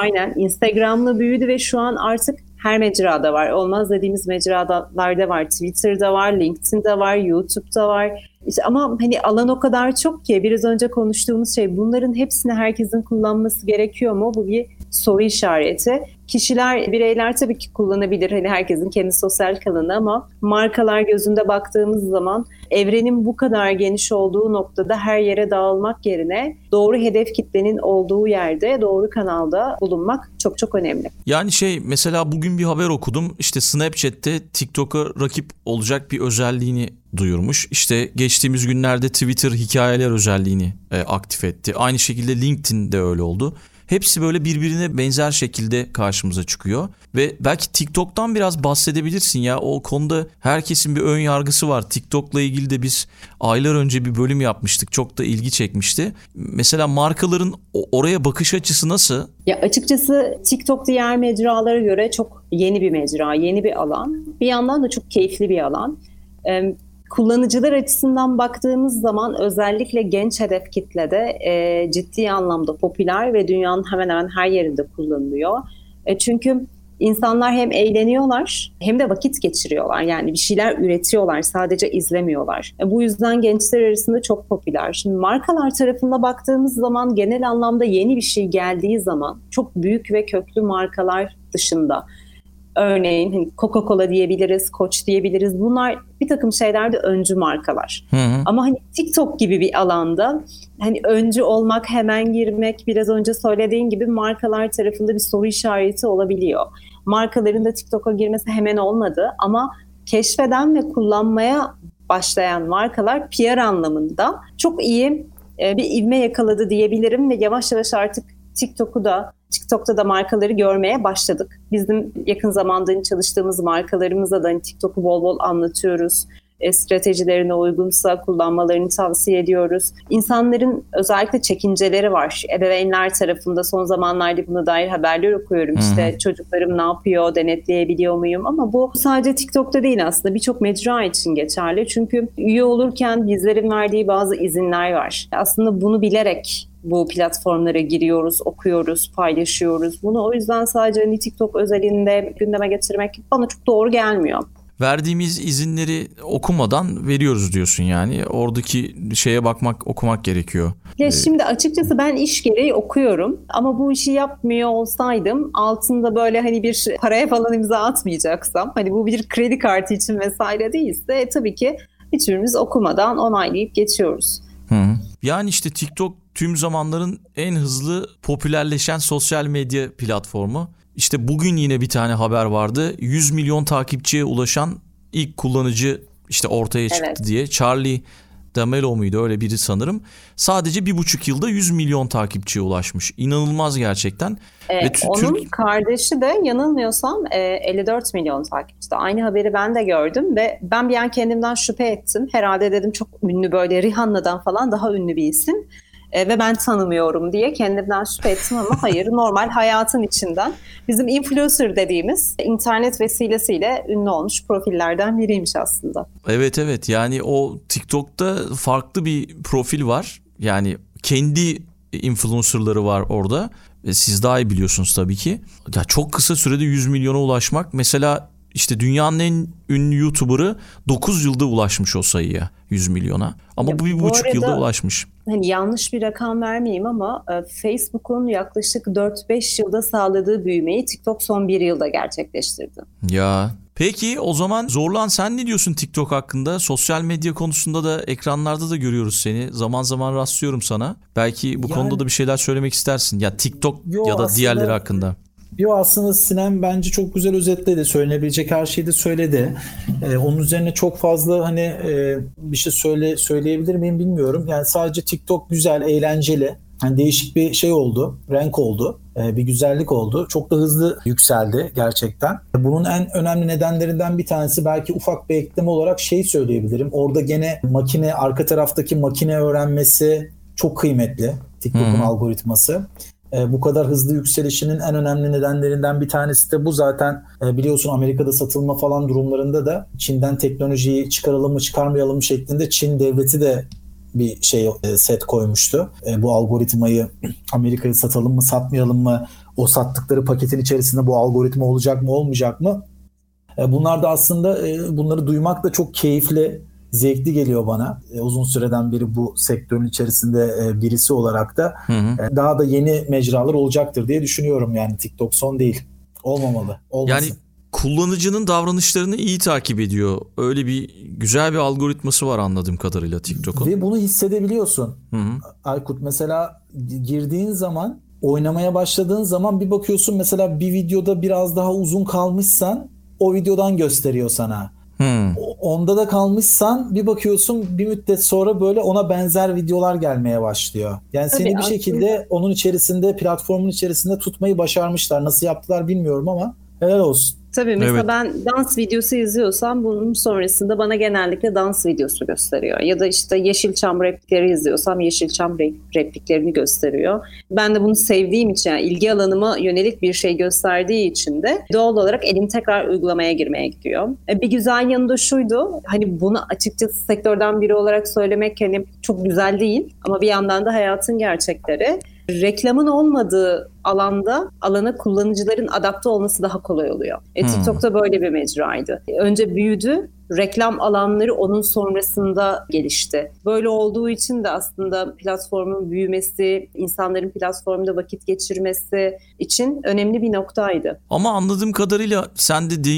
Aynen Instagram'la büyüdü ve şu an artık her mecrada var. Olmaz dediğimiz mecralarda var. Twitter'da var, LinkedIn'de var, YouTube'da var. İşte ama hani alan o kadar çok ki biraz önce konuştuğumuz şey bunların hepsini herkesin kullanması gerekiyor mu? Bu bir soru işareti. Kişiler, bireyler tabii ki kullanabilir. Hani herkesin kendi sosyal kalanı ama markalar gözünde baktığımız zaman evrenin bu kadar geniş olduğu noktada her yere dağılmak yerine doğru hedef kitlenin olduğu yerde, doğru kanalda bulunmak çok çok önemli. Yani şey mesela bugün bir haber okudum. İşte Snapchat'te TikTok'a rakip olacak bir özelliğini duyurmuş. İşte geçtiğimiz günlerde Twitter hikayeler özelliğini e, aktif etti. Aynı şekilde LinkedIn de öyle oldu. Hepsi böyle birbirine benzer şekilde karşımıza çıkıyor. Ve belki TikTok'tan biraz bahsedebilirsin ya. O konuda herkesin bir ön yargısı var. TikTok'la ilgili de biz aylar önce bir bölüm yapmıştık. Çok da ilgi çekmişti. Mesela markaların oraya bakış açısı nasıl? Ya açıkçası TikTok diğer mecralara göre çok yeni bir mecra, yeni bir alan. Bir yandan da çok keyifli bir alan. Kullanıcılar açısından baktığımız zaman özellikle genç hedef kitlede e, ciddi anlamda popüler ve dünyanın hemen hemen her yerinde kullanılıyor. E, çünkü insanlar hem eğleniyorlar hem de vakit geçiriyorlar. Yani bir şeyler üretiyorlar, sadece izlemiyorlar. E, bu yüzden gençler arasında çok popüler. Şimdi markalar tarafında baktığımız zaman genel anlamda yeni bir şey geldiği zaman çok büyük ve köklü markalar dışında Örneğin hani Coca-Cola diyebiliriz, Koç diyebiliriz. Bunlar bir takım şeylerde öncü markalar. Hı hı. Ama hani TikTok gibi bir alanda hani öncü olmak, hemen girmek biraz önce söylediğin gibi markalar tarafında bir soru işareti olabiliyor. Markaların da TikTok'a girmesi hemen olmadı ama keşfeden ve kullanmaya başlayan markalar PR anlamında çok iyi e, bir ivme yakaladı diyebilirim ve yavaş yavaş artık TikTok'u da TikTok'ta da markaları görmeye başladık. Bizim yakın zamanda çalıştığımız markalarımıza da hani TikTok'u bol bol anlatıyoruz. E, stratejilerine uygunsa kullanmalarını tavsiye ediyoruz. İnsanların özellikle çekinceleri var. Ebeveynler tarafında son zamanlarda buna dair haberler okuyorum. Hı-hı. İşte çocuklarım ne yapıyor, denetleyebiliyor muyum? Ama bu sadece TikTok'ta değil aslında birçok mecra için geçerli. Çünkü üye olurken bizlerin verdiği bazı izinler var. Aslında bunu bilerek bu platformlara giriyoruz, okuyoruz, paylaşıyoruz. Bunu o yüzden sadece hani TikTok özelinde gündeme getirmek bana çok doğru gelmiyor verdiğimiz izinleri okumadan veriyoruz diyorsun yani. Oradaki şeye bakmak, okumak gerekiyor. Ya ee, şimdi açıkçası ben iş gereği okuyorum ama bu işi yapmıyor olsaydım altında böyle hani bir paraya falan imza atmayacaksam hani bu bir kredi kartı için vesaire değilse tabii ki hiçbirimiz okumadan onaylayıp geçiyoruz. Hı. Yani işte TikTok tüm zamanların en hızlı popülerleşen sosyal medya platformu. İşte bugün yine bir tane haber vardı. 100 milyon takipçiye ulaşan ilk kullanıcı işte ortaya çıktı evet. diye. Charlie D'Amelio muydu öyle biri sanırım. Sadece bir buçuk yılda 100 milyon takipçiye ulaşmış. İnanılmaz gerçekten. Evet, Ve onun Türk... kardeşi de yanılmıyorsam 54 e, milyon takipçide. Aynı haberi ben de gördüm ve ben bir an kendimden şüphe ettim. Herhalde dedim çok ünlü böyle Rihanna'dan falan daha ünlü bir isim e, ve ben tanımıyorum diye kendimden şüphe ettim ama hayır normal hayatın içinden bizim influencer dediğimiz internet vesilesiyle ünlü olmuş profillerden biriymiş aslında. Evet evet yani o TikTok'ta farklı bir profil var. Yani kendi influencerları var orada. Siz daha iyi biliyorsunuz tabii ki. Ya çok kısa sürede 100 milyona ulaşmak mesela işte dünyanın en ünlü YouTuber'ı 9 yılda ulaşmış o sayıya 100 milyona. Ama ya, bu bir bu buçuk arada, yılda ulaşmış. Hani yanlış bir rakam vermeyeyim ama e, Facebook'un yaklaşık 4-5 yılda sağladığı büyümeyi TikTok son bir yılda gerçekleştirdi. Ya Peki o zaman Zorlan sen ne diyorsun TikTok hakkında? Sosyal medya konusunda da ekranlarda da görüyoruz seni. Zaman zaman rastlıyorum sana. Belki bu yani, konuda da bir şeyler söylemek istersin. Ya TikTok yo, ya da aslında, diğerleri hakkında. Yo aslında Sinem bence çok güzel özetledi. Söylenebilecek her şeyi de söyledi. Ee, onun üzerine çok fazla hani e, bir şey söyle söyleyebilir miyim bilmiyorum. Yani sadece TikTok güzel, eğlenceli. Hani değişik bir şey oldu, renk oldu, e, bir güzellik oldu. Çok da hızlı yükseldi gerçekten. Bunun en önemli nedenlerinden bir tanesi belki ufak bir ekleme olarak şey söyleyebilirim. Orada gene makine, arka taraftaki makine öğrenmesi çok kıymetli. TikTok'un algoritması. E, bu kadar hızlı yükselişinin en önemli nedenlerinden bir tanesi de bu zaten e, biliyorsun Amerika'da satılma falan durumlarında da Çin'den teknolojiyi çıkaralım mı çıkarmayalım mı şeklinde Çin devleti de bir şey e, set koymuştu. E, bu algoritmayı Amerika'ya satalım mı satmayalım mı o sattıkları paketin içerisinde bu algoritma olacak mı olmayacak mı? E, bunlar da aslında e, bunları duymak da çok keyifli zevkli geliyor bana. E, uzun süreden beri bu sektörün içerisinde e, birisi olarak da hı hı. E, daha da yeni mecralar olacaktır diye düşünüyorum yani TikTok son değil. Olmamalı. Olmasın. Yani kullanıcının davranışlarını iyi takip ediyor. Öyle bir güzel bir algoritması var anladığım kadarıyla TikTok'un. Ve bunu hissedebiliyorsun. Hı hı. Aykut mesela girdiğin zaman oynamaya başladığın zaman bir bakıyorsun mesela bir videoda biraz daha uzun kalmışsan o videodan gösteriyor sana. Hmm. Onda da kalmışsan bir bakıyorsun bir müddet sonra böyle ona benzer videolar gelmeye başlıyor. Yani Tabii seni bir şekilde onun içerisinde platformun içerisinde tutmayı başarmışlar. Nasıl yaptılar bilmiyorum ama helal olsun. Tabii mesela evet. ben dans videosu izliyorsam bunun sonrasında bana genellikle dans videosu gösteriyor. Ya da işte Yeşilçam replikleri izliyorsam Yeşilçam repliklerini gösteriyor. Ben de bunu sevdiğim için yani ilgi alanıma yönelik bir şey gösterdiği için de doğal olarak elim tekrar uygulamaya girmeye gidiyor. E, bir güzel yanı da şuydu. Hani bunu açıkçası sektörden biri olarak söylemek hani çok güzel değil ama bir yandan da hayatın gerçekleri reklamın olmadığı alanda alana kullanıcıların adapte olması daha kolay oluyor. E, hmm. TikTok'ta böyle bir mecraydı. Önce büyüdü, reklam alanları onun sonrasında gelişti. Böyle olduğu için de aslında platformun büyümesi, insanların platformda vakit geçirmesi için önemli bir noktaydı. Ama anladığım kadarıyla sen de, de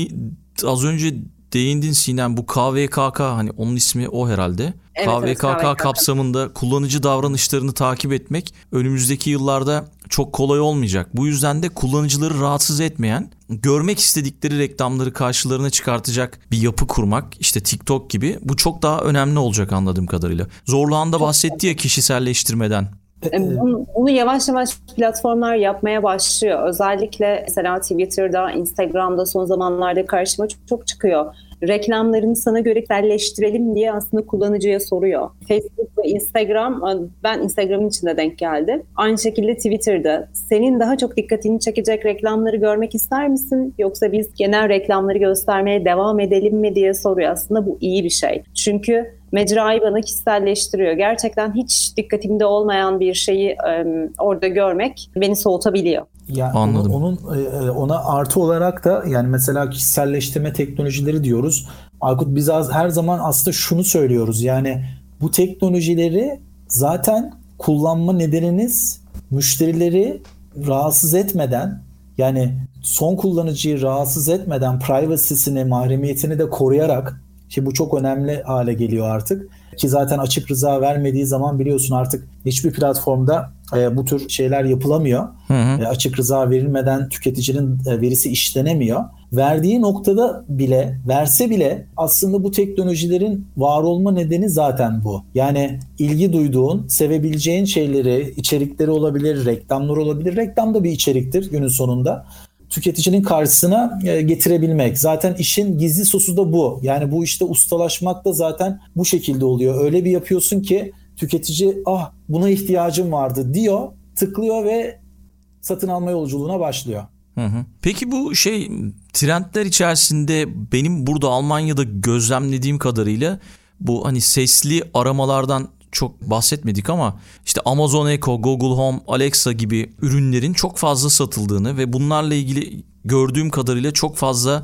az önce değindin Sinem bu KVKK hani onun ismi o herhalde. Evet, KVKK, evet, KVKK kapsamında kullanıcı davranışlarını takip etmek önümüzdeki yıllarda çok kolay olmayacak. Bu yüzden de kullanıcıları rahatsız etmeyen, görmek istedikleri reklamları karşılarına çıkartacak bir yapı kurmak, işte TikTok gibi bu çok daha önemli olacak anladığım kadarıyla. Zorluğan da bahsetti ya kişiselleştirmeden. E, bunu, bunu yavaş yavaş platformlar yapmaya başlıyor. Özellikle mesela Twitter'da, Instagram'da son zamanlarda karşıma çok, çok çıkıyor reklamlarını sana göre kişiselleştirelim diye aslında kullanıcıya soruyor. Facebook ve Instagram, ben Instagram'ın içinde denk geldi. Aynı şekilde Twitter'da senin daha çok dikkatini çekecek reklamları görmek ister misin? Yoksa biz genel reklamları göstermeye devam edelim mi diye soruyor. Aslında bu iyi bir şey. Çünkü mecrayı bana kişiselleştiriyor. Gerçekten hiç dikkatimde olmayan bir şeyi orada görmek beni soğutabiliyor. Ya Anladım. Onun e, e, ona artı olarak da yani mesela kişiselleştirme teknolojileri diyoruz. Aykut biz az, her zaman aslında şunu söylüyoruz. Yani bu teknolojileri zaten kullanma nedeniniz müşterileri rahatsız etmeden yani son kullanıcıyı rahatsız etmeden privacy'sini, mahremiyetini de koruyarak ki bu çok önemli hale geliyor artık. Ki zaten açık rıza vermediği zaman biliyorsun artık hiçbir platformda e, bu tür şeyler yapılamıyor. Hı hı. E, açık rıza verilmeden tüketicinin e, verisi işlenemiyor. Verdiği noktada bile, verse bile aslında bu teknolojilerin var olma nedeni zaten bu. Yani ilgi duyduğun, sevebileceğin şeyleri, içerikleri olabilir, reklamlar olabilir. Reklam da bir içeriktir günün sonunda tüketicinin karşısına e, getirebilmek. Zaten işin gizli sosu da bu. Yani bu işte ustalaşmak da zaten bu şekilde oluyor. Öyle bir yapıyorsun ki tüketici ah buna ihtiyacım vardı diyor, tıklıyor ve satın alma yolculuğuna başlıyor. Peki bu şey trendler içerisinde benim burada Almanya'da gözlemlediğim kadarıyla bu hani sesli aramalardan çok bahsetmedik ama işte Amazon Echo, Google Home, Alexa gibi ürünlerin çok fazla satıldığını ve bunlarla ilgili gördüğüm kadarıyla çok fazla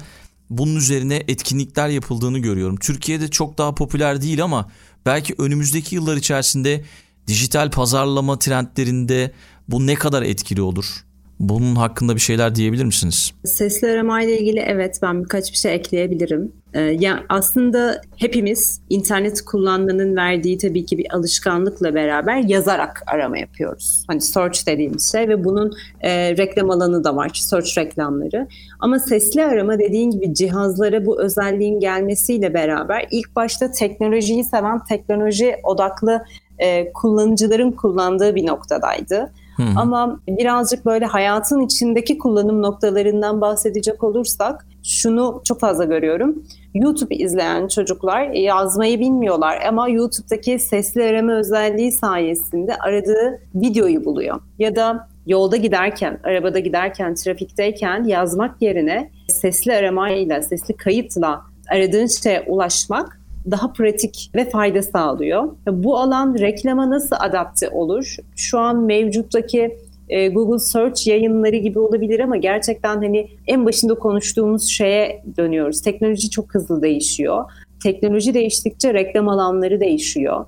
bunun üzerine etkinlikler yapıldığını görüyorum. Türkiye'de çok daha popüler değil ama belki önümüzdeki yıllar içerisinde dijital pazarlama trendlerinde bu ne kadar etkili olur? Bunun hakkında bir şeyler diyebilir misiniz? Sesli arama ile ilgili evet ben birkaç bir şey ekleyebilirim. Ee, ya aslında hepimiz internet kullanmanın verdiği tabii ki bir alışkanlıkla beraber yazarak arama yapıyoruz. Hani search dediğimiz şey ve bunun e, reklam alanı da var, search reklamları. Ama sesli arama dediğin gibi cihazlara bu özelliğin gelmesiyle beraber ilk başta teknolojiyi seven, teknoloji odaklı e, kullanıcıların kullandığı bir noktadaydı. Hı hı. Ama birazcık böyle hayatın içindeki kullanım noktalarından bahsedecek olursak şunu çok fazla görüyorum. YouTube izleyen çocuklar yazmayı bilmiyorlar ama YouTube'daki sesli arama özelliği sayesinde aradığı videoyu buluyor. Ya da yolda giderken, arabada giderken, trafikteyken yazmak yerine sesli aramayla, sesli kayıtla aradığın şeye ulaşmak daha pratik ve fayda sağlıyor. Bu alan reklama nasıl adapte olur? Şu an mevcuttaki e, Google Search yayınları gibi olabilir ama gerçekten hani en başında konuştuğumuz şeye dönüyoruz. Teknoloji çok hızlı değişiyor. Teknoloji değiştikçe reklam alanları değişiyor.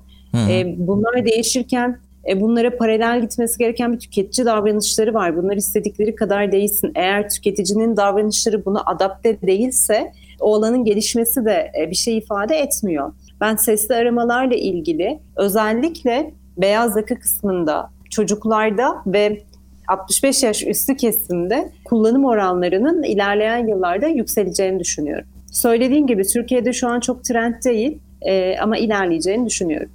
E, bunlar değişirken e, bunlara paralel gitmesi gereken bir tüketici davranışları var. Bunlar istedikleri kadar değilsin. Eğer tüketicinin davranışları buna adapte değilse o alanın gelişmesi de e, bir şey ifade etmiyor. Ben sesli aramalarla ilgili özellikle beyaz yaka kısmında çocuklarda ve 65 yaş üstü kesimde kullanım oranlarının ilerleyen yıllarda yükseleceğini düşünüyorum. Söylediğim gibi Türkiye'de şu an çok trend değil e, ama ilerleyeceğini düşünüyorum.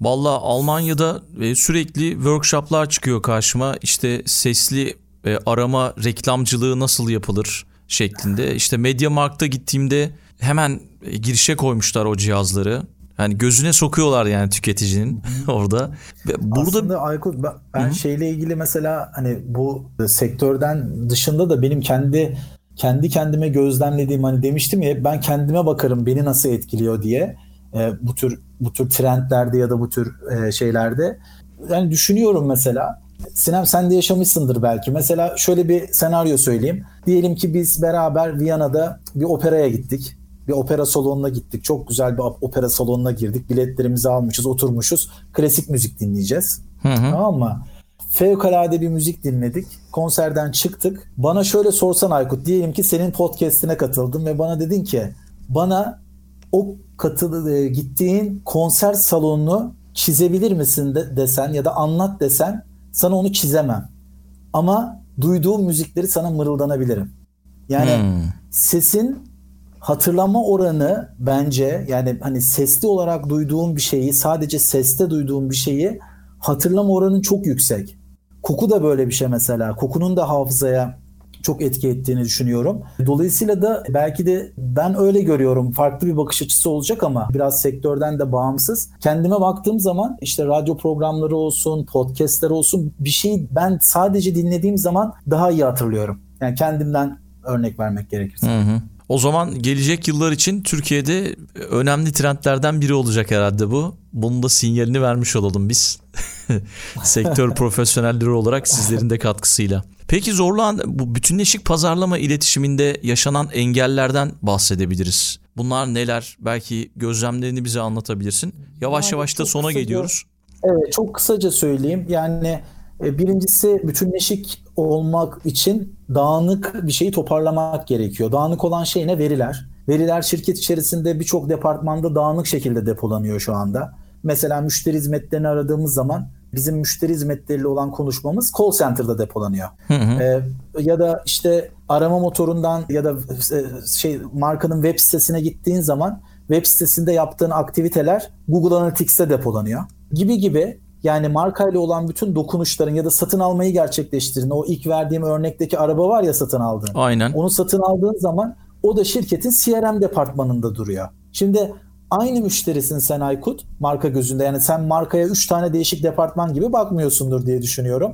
Valla Almanya'da e, sürekli workshoplar çıkıyor karşıma. İşte sesli e, arama reklamcılığı nasıl yapılır şeklinde. İşte Mediamarkt'a gittiğimde hemen girişe koymuşlar o cihazları. Yani gözüne sokuyorlar yani tüketicinin orada. Ve burada Aslında Aykut ben, ben şeyle ilgili mesela hani bu sektörden dışında da benim kendi kendi kendime gözlemlediğim hani demiştim ya ben kendime bakarım beni nasıl etkiliyor diye e, bu tür bu tür trendlerde ya da bu tür e, şeylerde yani düşünüyorum mesela Sinem sen de yaşamışsındır belki. Mesela şöyle bir senaryo söyleyeyim. Diyelim ki biz beraber Viyana'da bir operaya gittik. Bir opera salonuna gittik. Çok güzel bir opera salonuna girdik. Biletlerimizi almışız, oturmuşuz. Klasik müzik dinleyeceğiz. Hı hı. Tamam mı? Fevkalade bir müzik dinledik. Konserden çıktık. Bana şöyle sorsan Aykut. Diyelim ki senin podcast'ine katıldım ve bana dedin ki bana o katılı e, gittiğin konser salonunu çizebilir misin de, desen ya da anlat desen sana onu çizemem. Ama duyduğum müzikleri sana mırıldanabilirim. Yani hmm. sesin hatırlama oranı bence yani hani sesli olarak duyduğum bir şeyi sadece seste duyduğum bir şeyi hatırlama oranı çok yüksek. Koku da böyle bir şey mesela. Kokunun da hafızaya çok etki ettiğini düşünüyorum. Dolayısıyla da belki de ben öyle görüyorum. Farklı bir bakış açısı olacak ama biraz sektörden de bağımsız. Kendime baktığım zaman işte radyo programları olsun, podcastler olsun bir şeyi ben sadece dinlediğim zaman daha iyi hatırlıyorum. Yani kendimden örnek vermek gerekirse. Hı hı. O zaman gelecek yıllar için Türkiye'de önemli trendlerden biri olacak herhalde bu. Bunun da sinyalini vermiş olalım biz. Sektör profesyonelleri olarak sizlerin de katkısıyla. Peki zorlan bu bütünleşik pazarlama iletişiminde yaşanan engellerden bahsedebiliriz. Bunlar neler? Belki gözlemlerini bize anlatabilirsin. Yavaş yani yavaş da sona kısaca, geliyoruz. Evet çok kısaca söyleyeyim. Yani birincisi bütünleşik olmak için dağınık bir şeyi toparlamak gerekiyor. Dağınık olan şey ne? Veriler. Veriler şirket içerisinde birçok departmanda dağınık şekilde depolanıyor şu anda. Mesela müşteri hizmetlerini aradığımız zaman bizim müşteri hizmetleriyle olan konuşmamız call center'da depolanıyor. Hı hı. Ee, ya da işte arama motorundan ya da e, şey markanın web sitesine gittiğin zaman web sitesinde yaptığın aktiviteler Google Analytics'te depolanıyor. Gibi gibi yani markayla olan bütün dokunuşların ya da satın almayı gerçekleştirin. O ilk verdiğim örnekteki araba var ya satın aldığın. Aynen. Onu satın aldığın zaman o da şirketin CRM departmanında duruyor. Şimdi aynı müşterisin sen Aykut marka gözünde. Yani sen markaya 3 tane değişik departman gibi bakmıyorsundur diye düşünüyorum.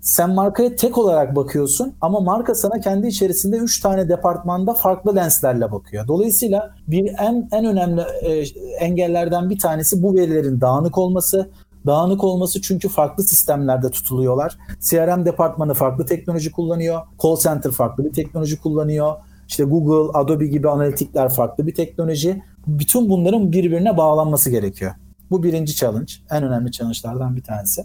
Sen markaya tek olarak bakıyorsun ama marka sana kendi içerisinde 3 tane departmanda farklı lenslerle bakıyor. Dolayısıyla bir en en önemli e, engellerden bir tanesi bu verilerin dağınık olması. Dağınık olması çünkü farklı sistemlerde tutuluyorlar. CRM departmanı farklı teknoloji kullanıyor. Call center farklı bir teknoloji kullanıyor. İşte Google, Adobe gibi analitikler farklı bir teknoloji. Bütün bunların birbirine bağlanması gerekiyor. Bu birinci challenge. En önemli challenge'lardan bir tanesi.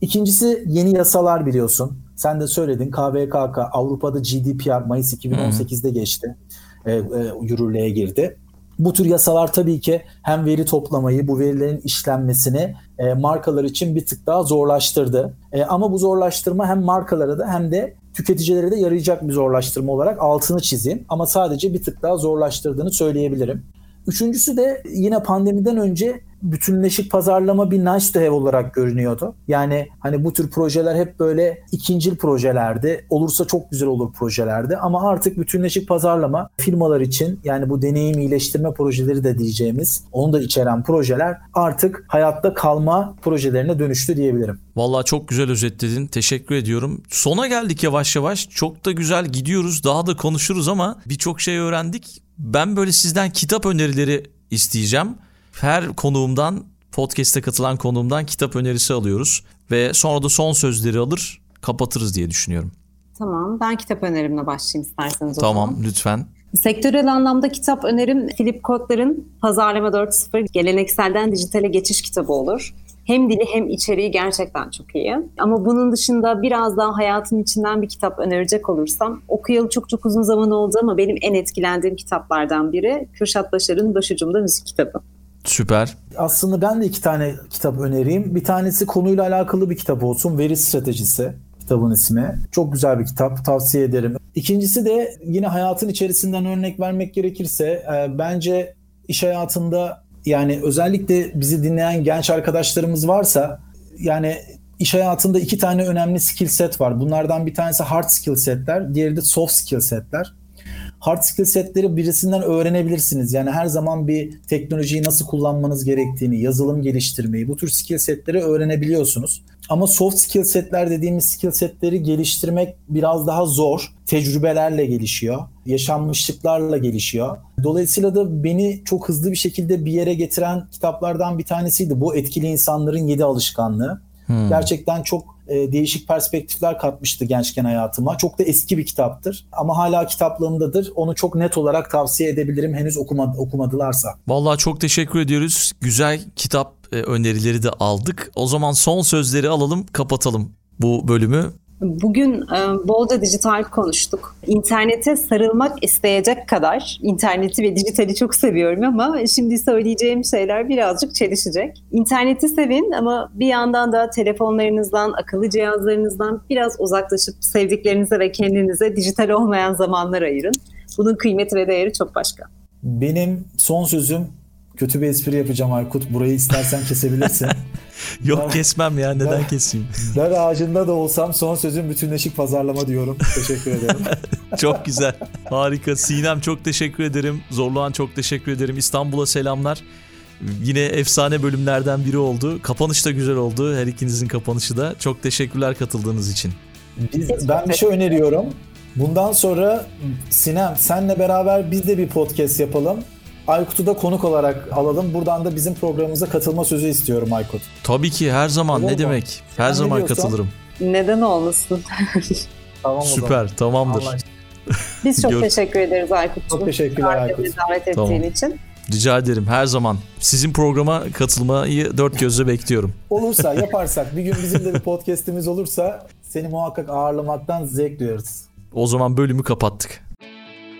İkincisi yeni yasalar biliyorsun. Sen de söyledin KVKK Avrupa'da GDPR Mayıs 2018'de geçti. E, e, yürürlüğe girdi. Bu tür yasalar tabii ki hem veri toplamayı, bu verilerin işlenmesini e, markalar için bir tık daha zorlaştırdı. E, ama bu zorlaştırma hem markalara da hem de tüketicilere de yarayacak bir zorlaştırma olarak altını çizeyim. Ama sadece bir tık daha zorlaştırdığını söyleyebilirim. Üçüncüsü de yine pandemiden önce bütünleşik pazarlama bir nice to have olarak görünüyordu. Yani hani bu tür projeler hep böyle ikincil projelerdi. Olursa çok güzel olur projelerdi ama artık bütünleşik pazarlama firmalar için yani bu deneyim iyileştirme projeleri de diyeceğimiz onu da içeren projeler artık hayatta kalma projelerine dönüştü diyebilirim. Vallahi çok güzel özetledin. Teşekkür ediyorum. Sona geldik yavaş yavaş. Çok da güzel gidiyoruz. Daha da konuşuruz ama birçok şey öğrendik. Ben böyle sizden kitap önerileri isteyeceğim her konuğumdan podcast'e katılan konuğumdan kitap önerisi alıyoruz ve sonra da son sözleri alır kapatırız diye düşünüyorum. Tamam ben kitap önerimle başlayayım isterseniz o Tamam zaman. lütfen. Sektörel anlamda kitap önerim Philip Kotler'ın Pazarlama 4.0 Gelenekselden Dijitale Geçiş kitabı olur. Hem dili hem içeriği gerçekten çok iyi. Ama bunun dışında biraz daha hayatın içinden bir kitap önerecek olursam okuyalı çok çok uzun zaman oldu ama benim en etkilendiğim kitaplardan biri Kürşat Başar'ın Başucumda Müzik kitabı. Süper. Aslında ben de iki tane kitap önereyim. Bir tanesi konuyla alakalı bir kitap olsun. Veri stratejisi kitabın ismi. Çok güzel bir kitap. Tavsiye ederim. İkincisi de yine hayatın içerisinden örnek vermek gerekirse e, bence iş hayatında yani özellikle bizi dinleyen genç arkadaşlarımız varsa yani iş hayatında iki tane önemli skill set var. Bunlardan bir tanesi hard skill setler, diğeri de soft skill setler. Hard skill setleri birisinden öğrenebilirsiniz. Yani her zaman bir teknolojiyi nasıl kullanmanız gerektiğini, yazılım geliştirmeyi, bu tür skill setleri öğrenebiliyorsunuz. Ama soft skill setler dediğimiz skill setleri geliştirmek biraz daha zor. Tecrübelerle gelişiyor, yaşanmışlıklarla gelişiyor. Dolayısıyla da beni çok hızlı bir şekilde bir yere getiren kitaplardan bir tanesiydi. Bu Etkili İnsanların Yedi Alışkanlığı. Hmm. Gerçekten çok e, değişik perspektifler katmıştı gençken hayatıma. Çok da eski bir kitaptır ama hala kitaplığımdadır. Onu çok net olarak tavsiye edebilirim henüz okuma, okumadılarsa. Vallahi çok teşekkür ediyoruz. Güzel kitap e, önerileri de aldık. O zaman son sözleri alalım, kapatalım bu bölümü. Bugün e, bolca dijital konuştuk. İnternete sarılmak isteyecek kadar interneti ve dijitali çok seviyorum ama şimdi söyleyeceğim şeyler birazcık çelişecek. İnterneti sevin ama bir yandan da telefonlarınızdan, akıllı cihazlarınızdan biraz uzaklaşıp sevdiklerinize ve kendinize dijital olmayan zamanlar ayırın. Bunun kıymeti ve değeri çok başka. Benim son sözüm kötü bir espri yapacağım Aykut. Burayı istersen kesebilirsin. Yok ben, kesmem ya neden ben, keseyim? Dar ağacında da olsam son sözüm bütünleşik pazarlama diyorum. Teşekkür ederim. çok güzel. Harika. Sinem çok teşekkür ederim. Zorluğan çok teşekkür ederim. İstanbul'a selamlar. Yine efsane bölümlerden biri oldu. Kapanış da güzel oldu. Her ikinizin kapanışı da. Çok teşekkürler katıldığınız için. Biz, ben bir şey öneriyorum. Bundan sonra Sinem senle beraber biz de bir podcast yapalım. Aykut'u da konuk olarak alalım. Buradan da bizim programımıza katılma sözü istiyorum Aykut. Tabii ki her zaman Olur ne mu? demek? Her Sen zaman katılırım. Neden olmasın? tamam Süper tamamdır. Biz çok teşekkür ederiz Aykut. Çok teşekkürler Aykut. davet ettiğin tamam. için. Rica ederim her zaman. Sizin programa katılmayı dört gözle bekliyorum. Olursa yaparsak bir gün bizim de bir podcast'imiz olursa seni muhakkak ağırlamaktan zevk duyarız. O zaman bölümü kapattık.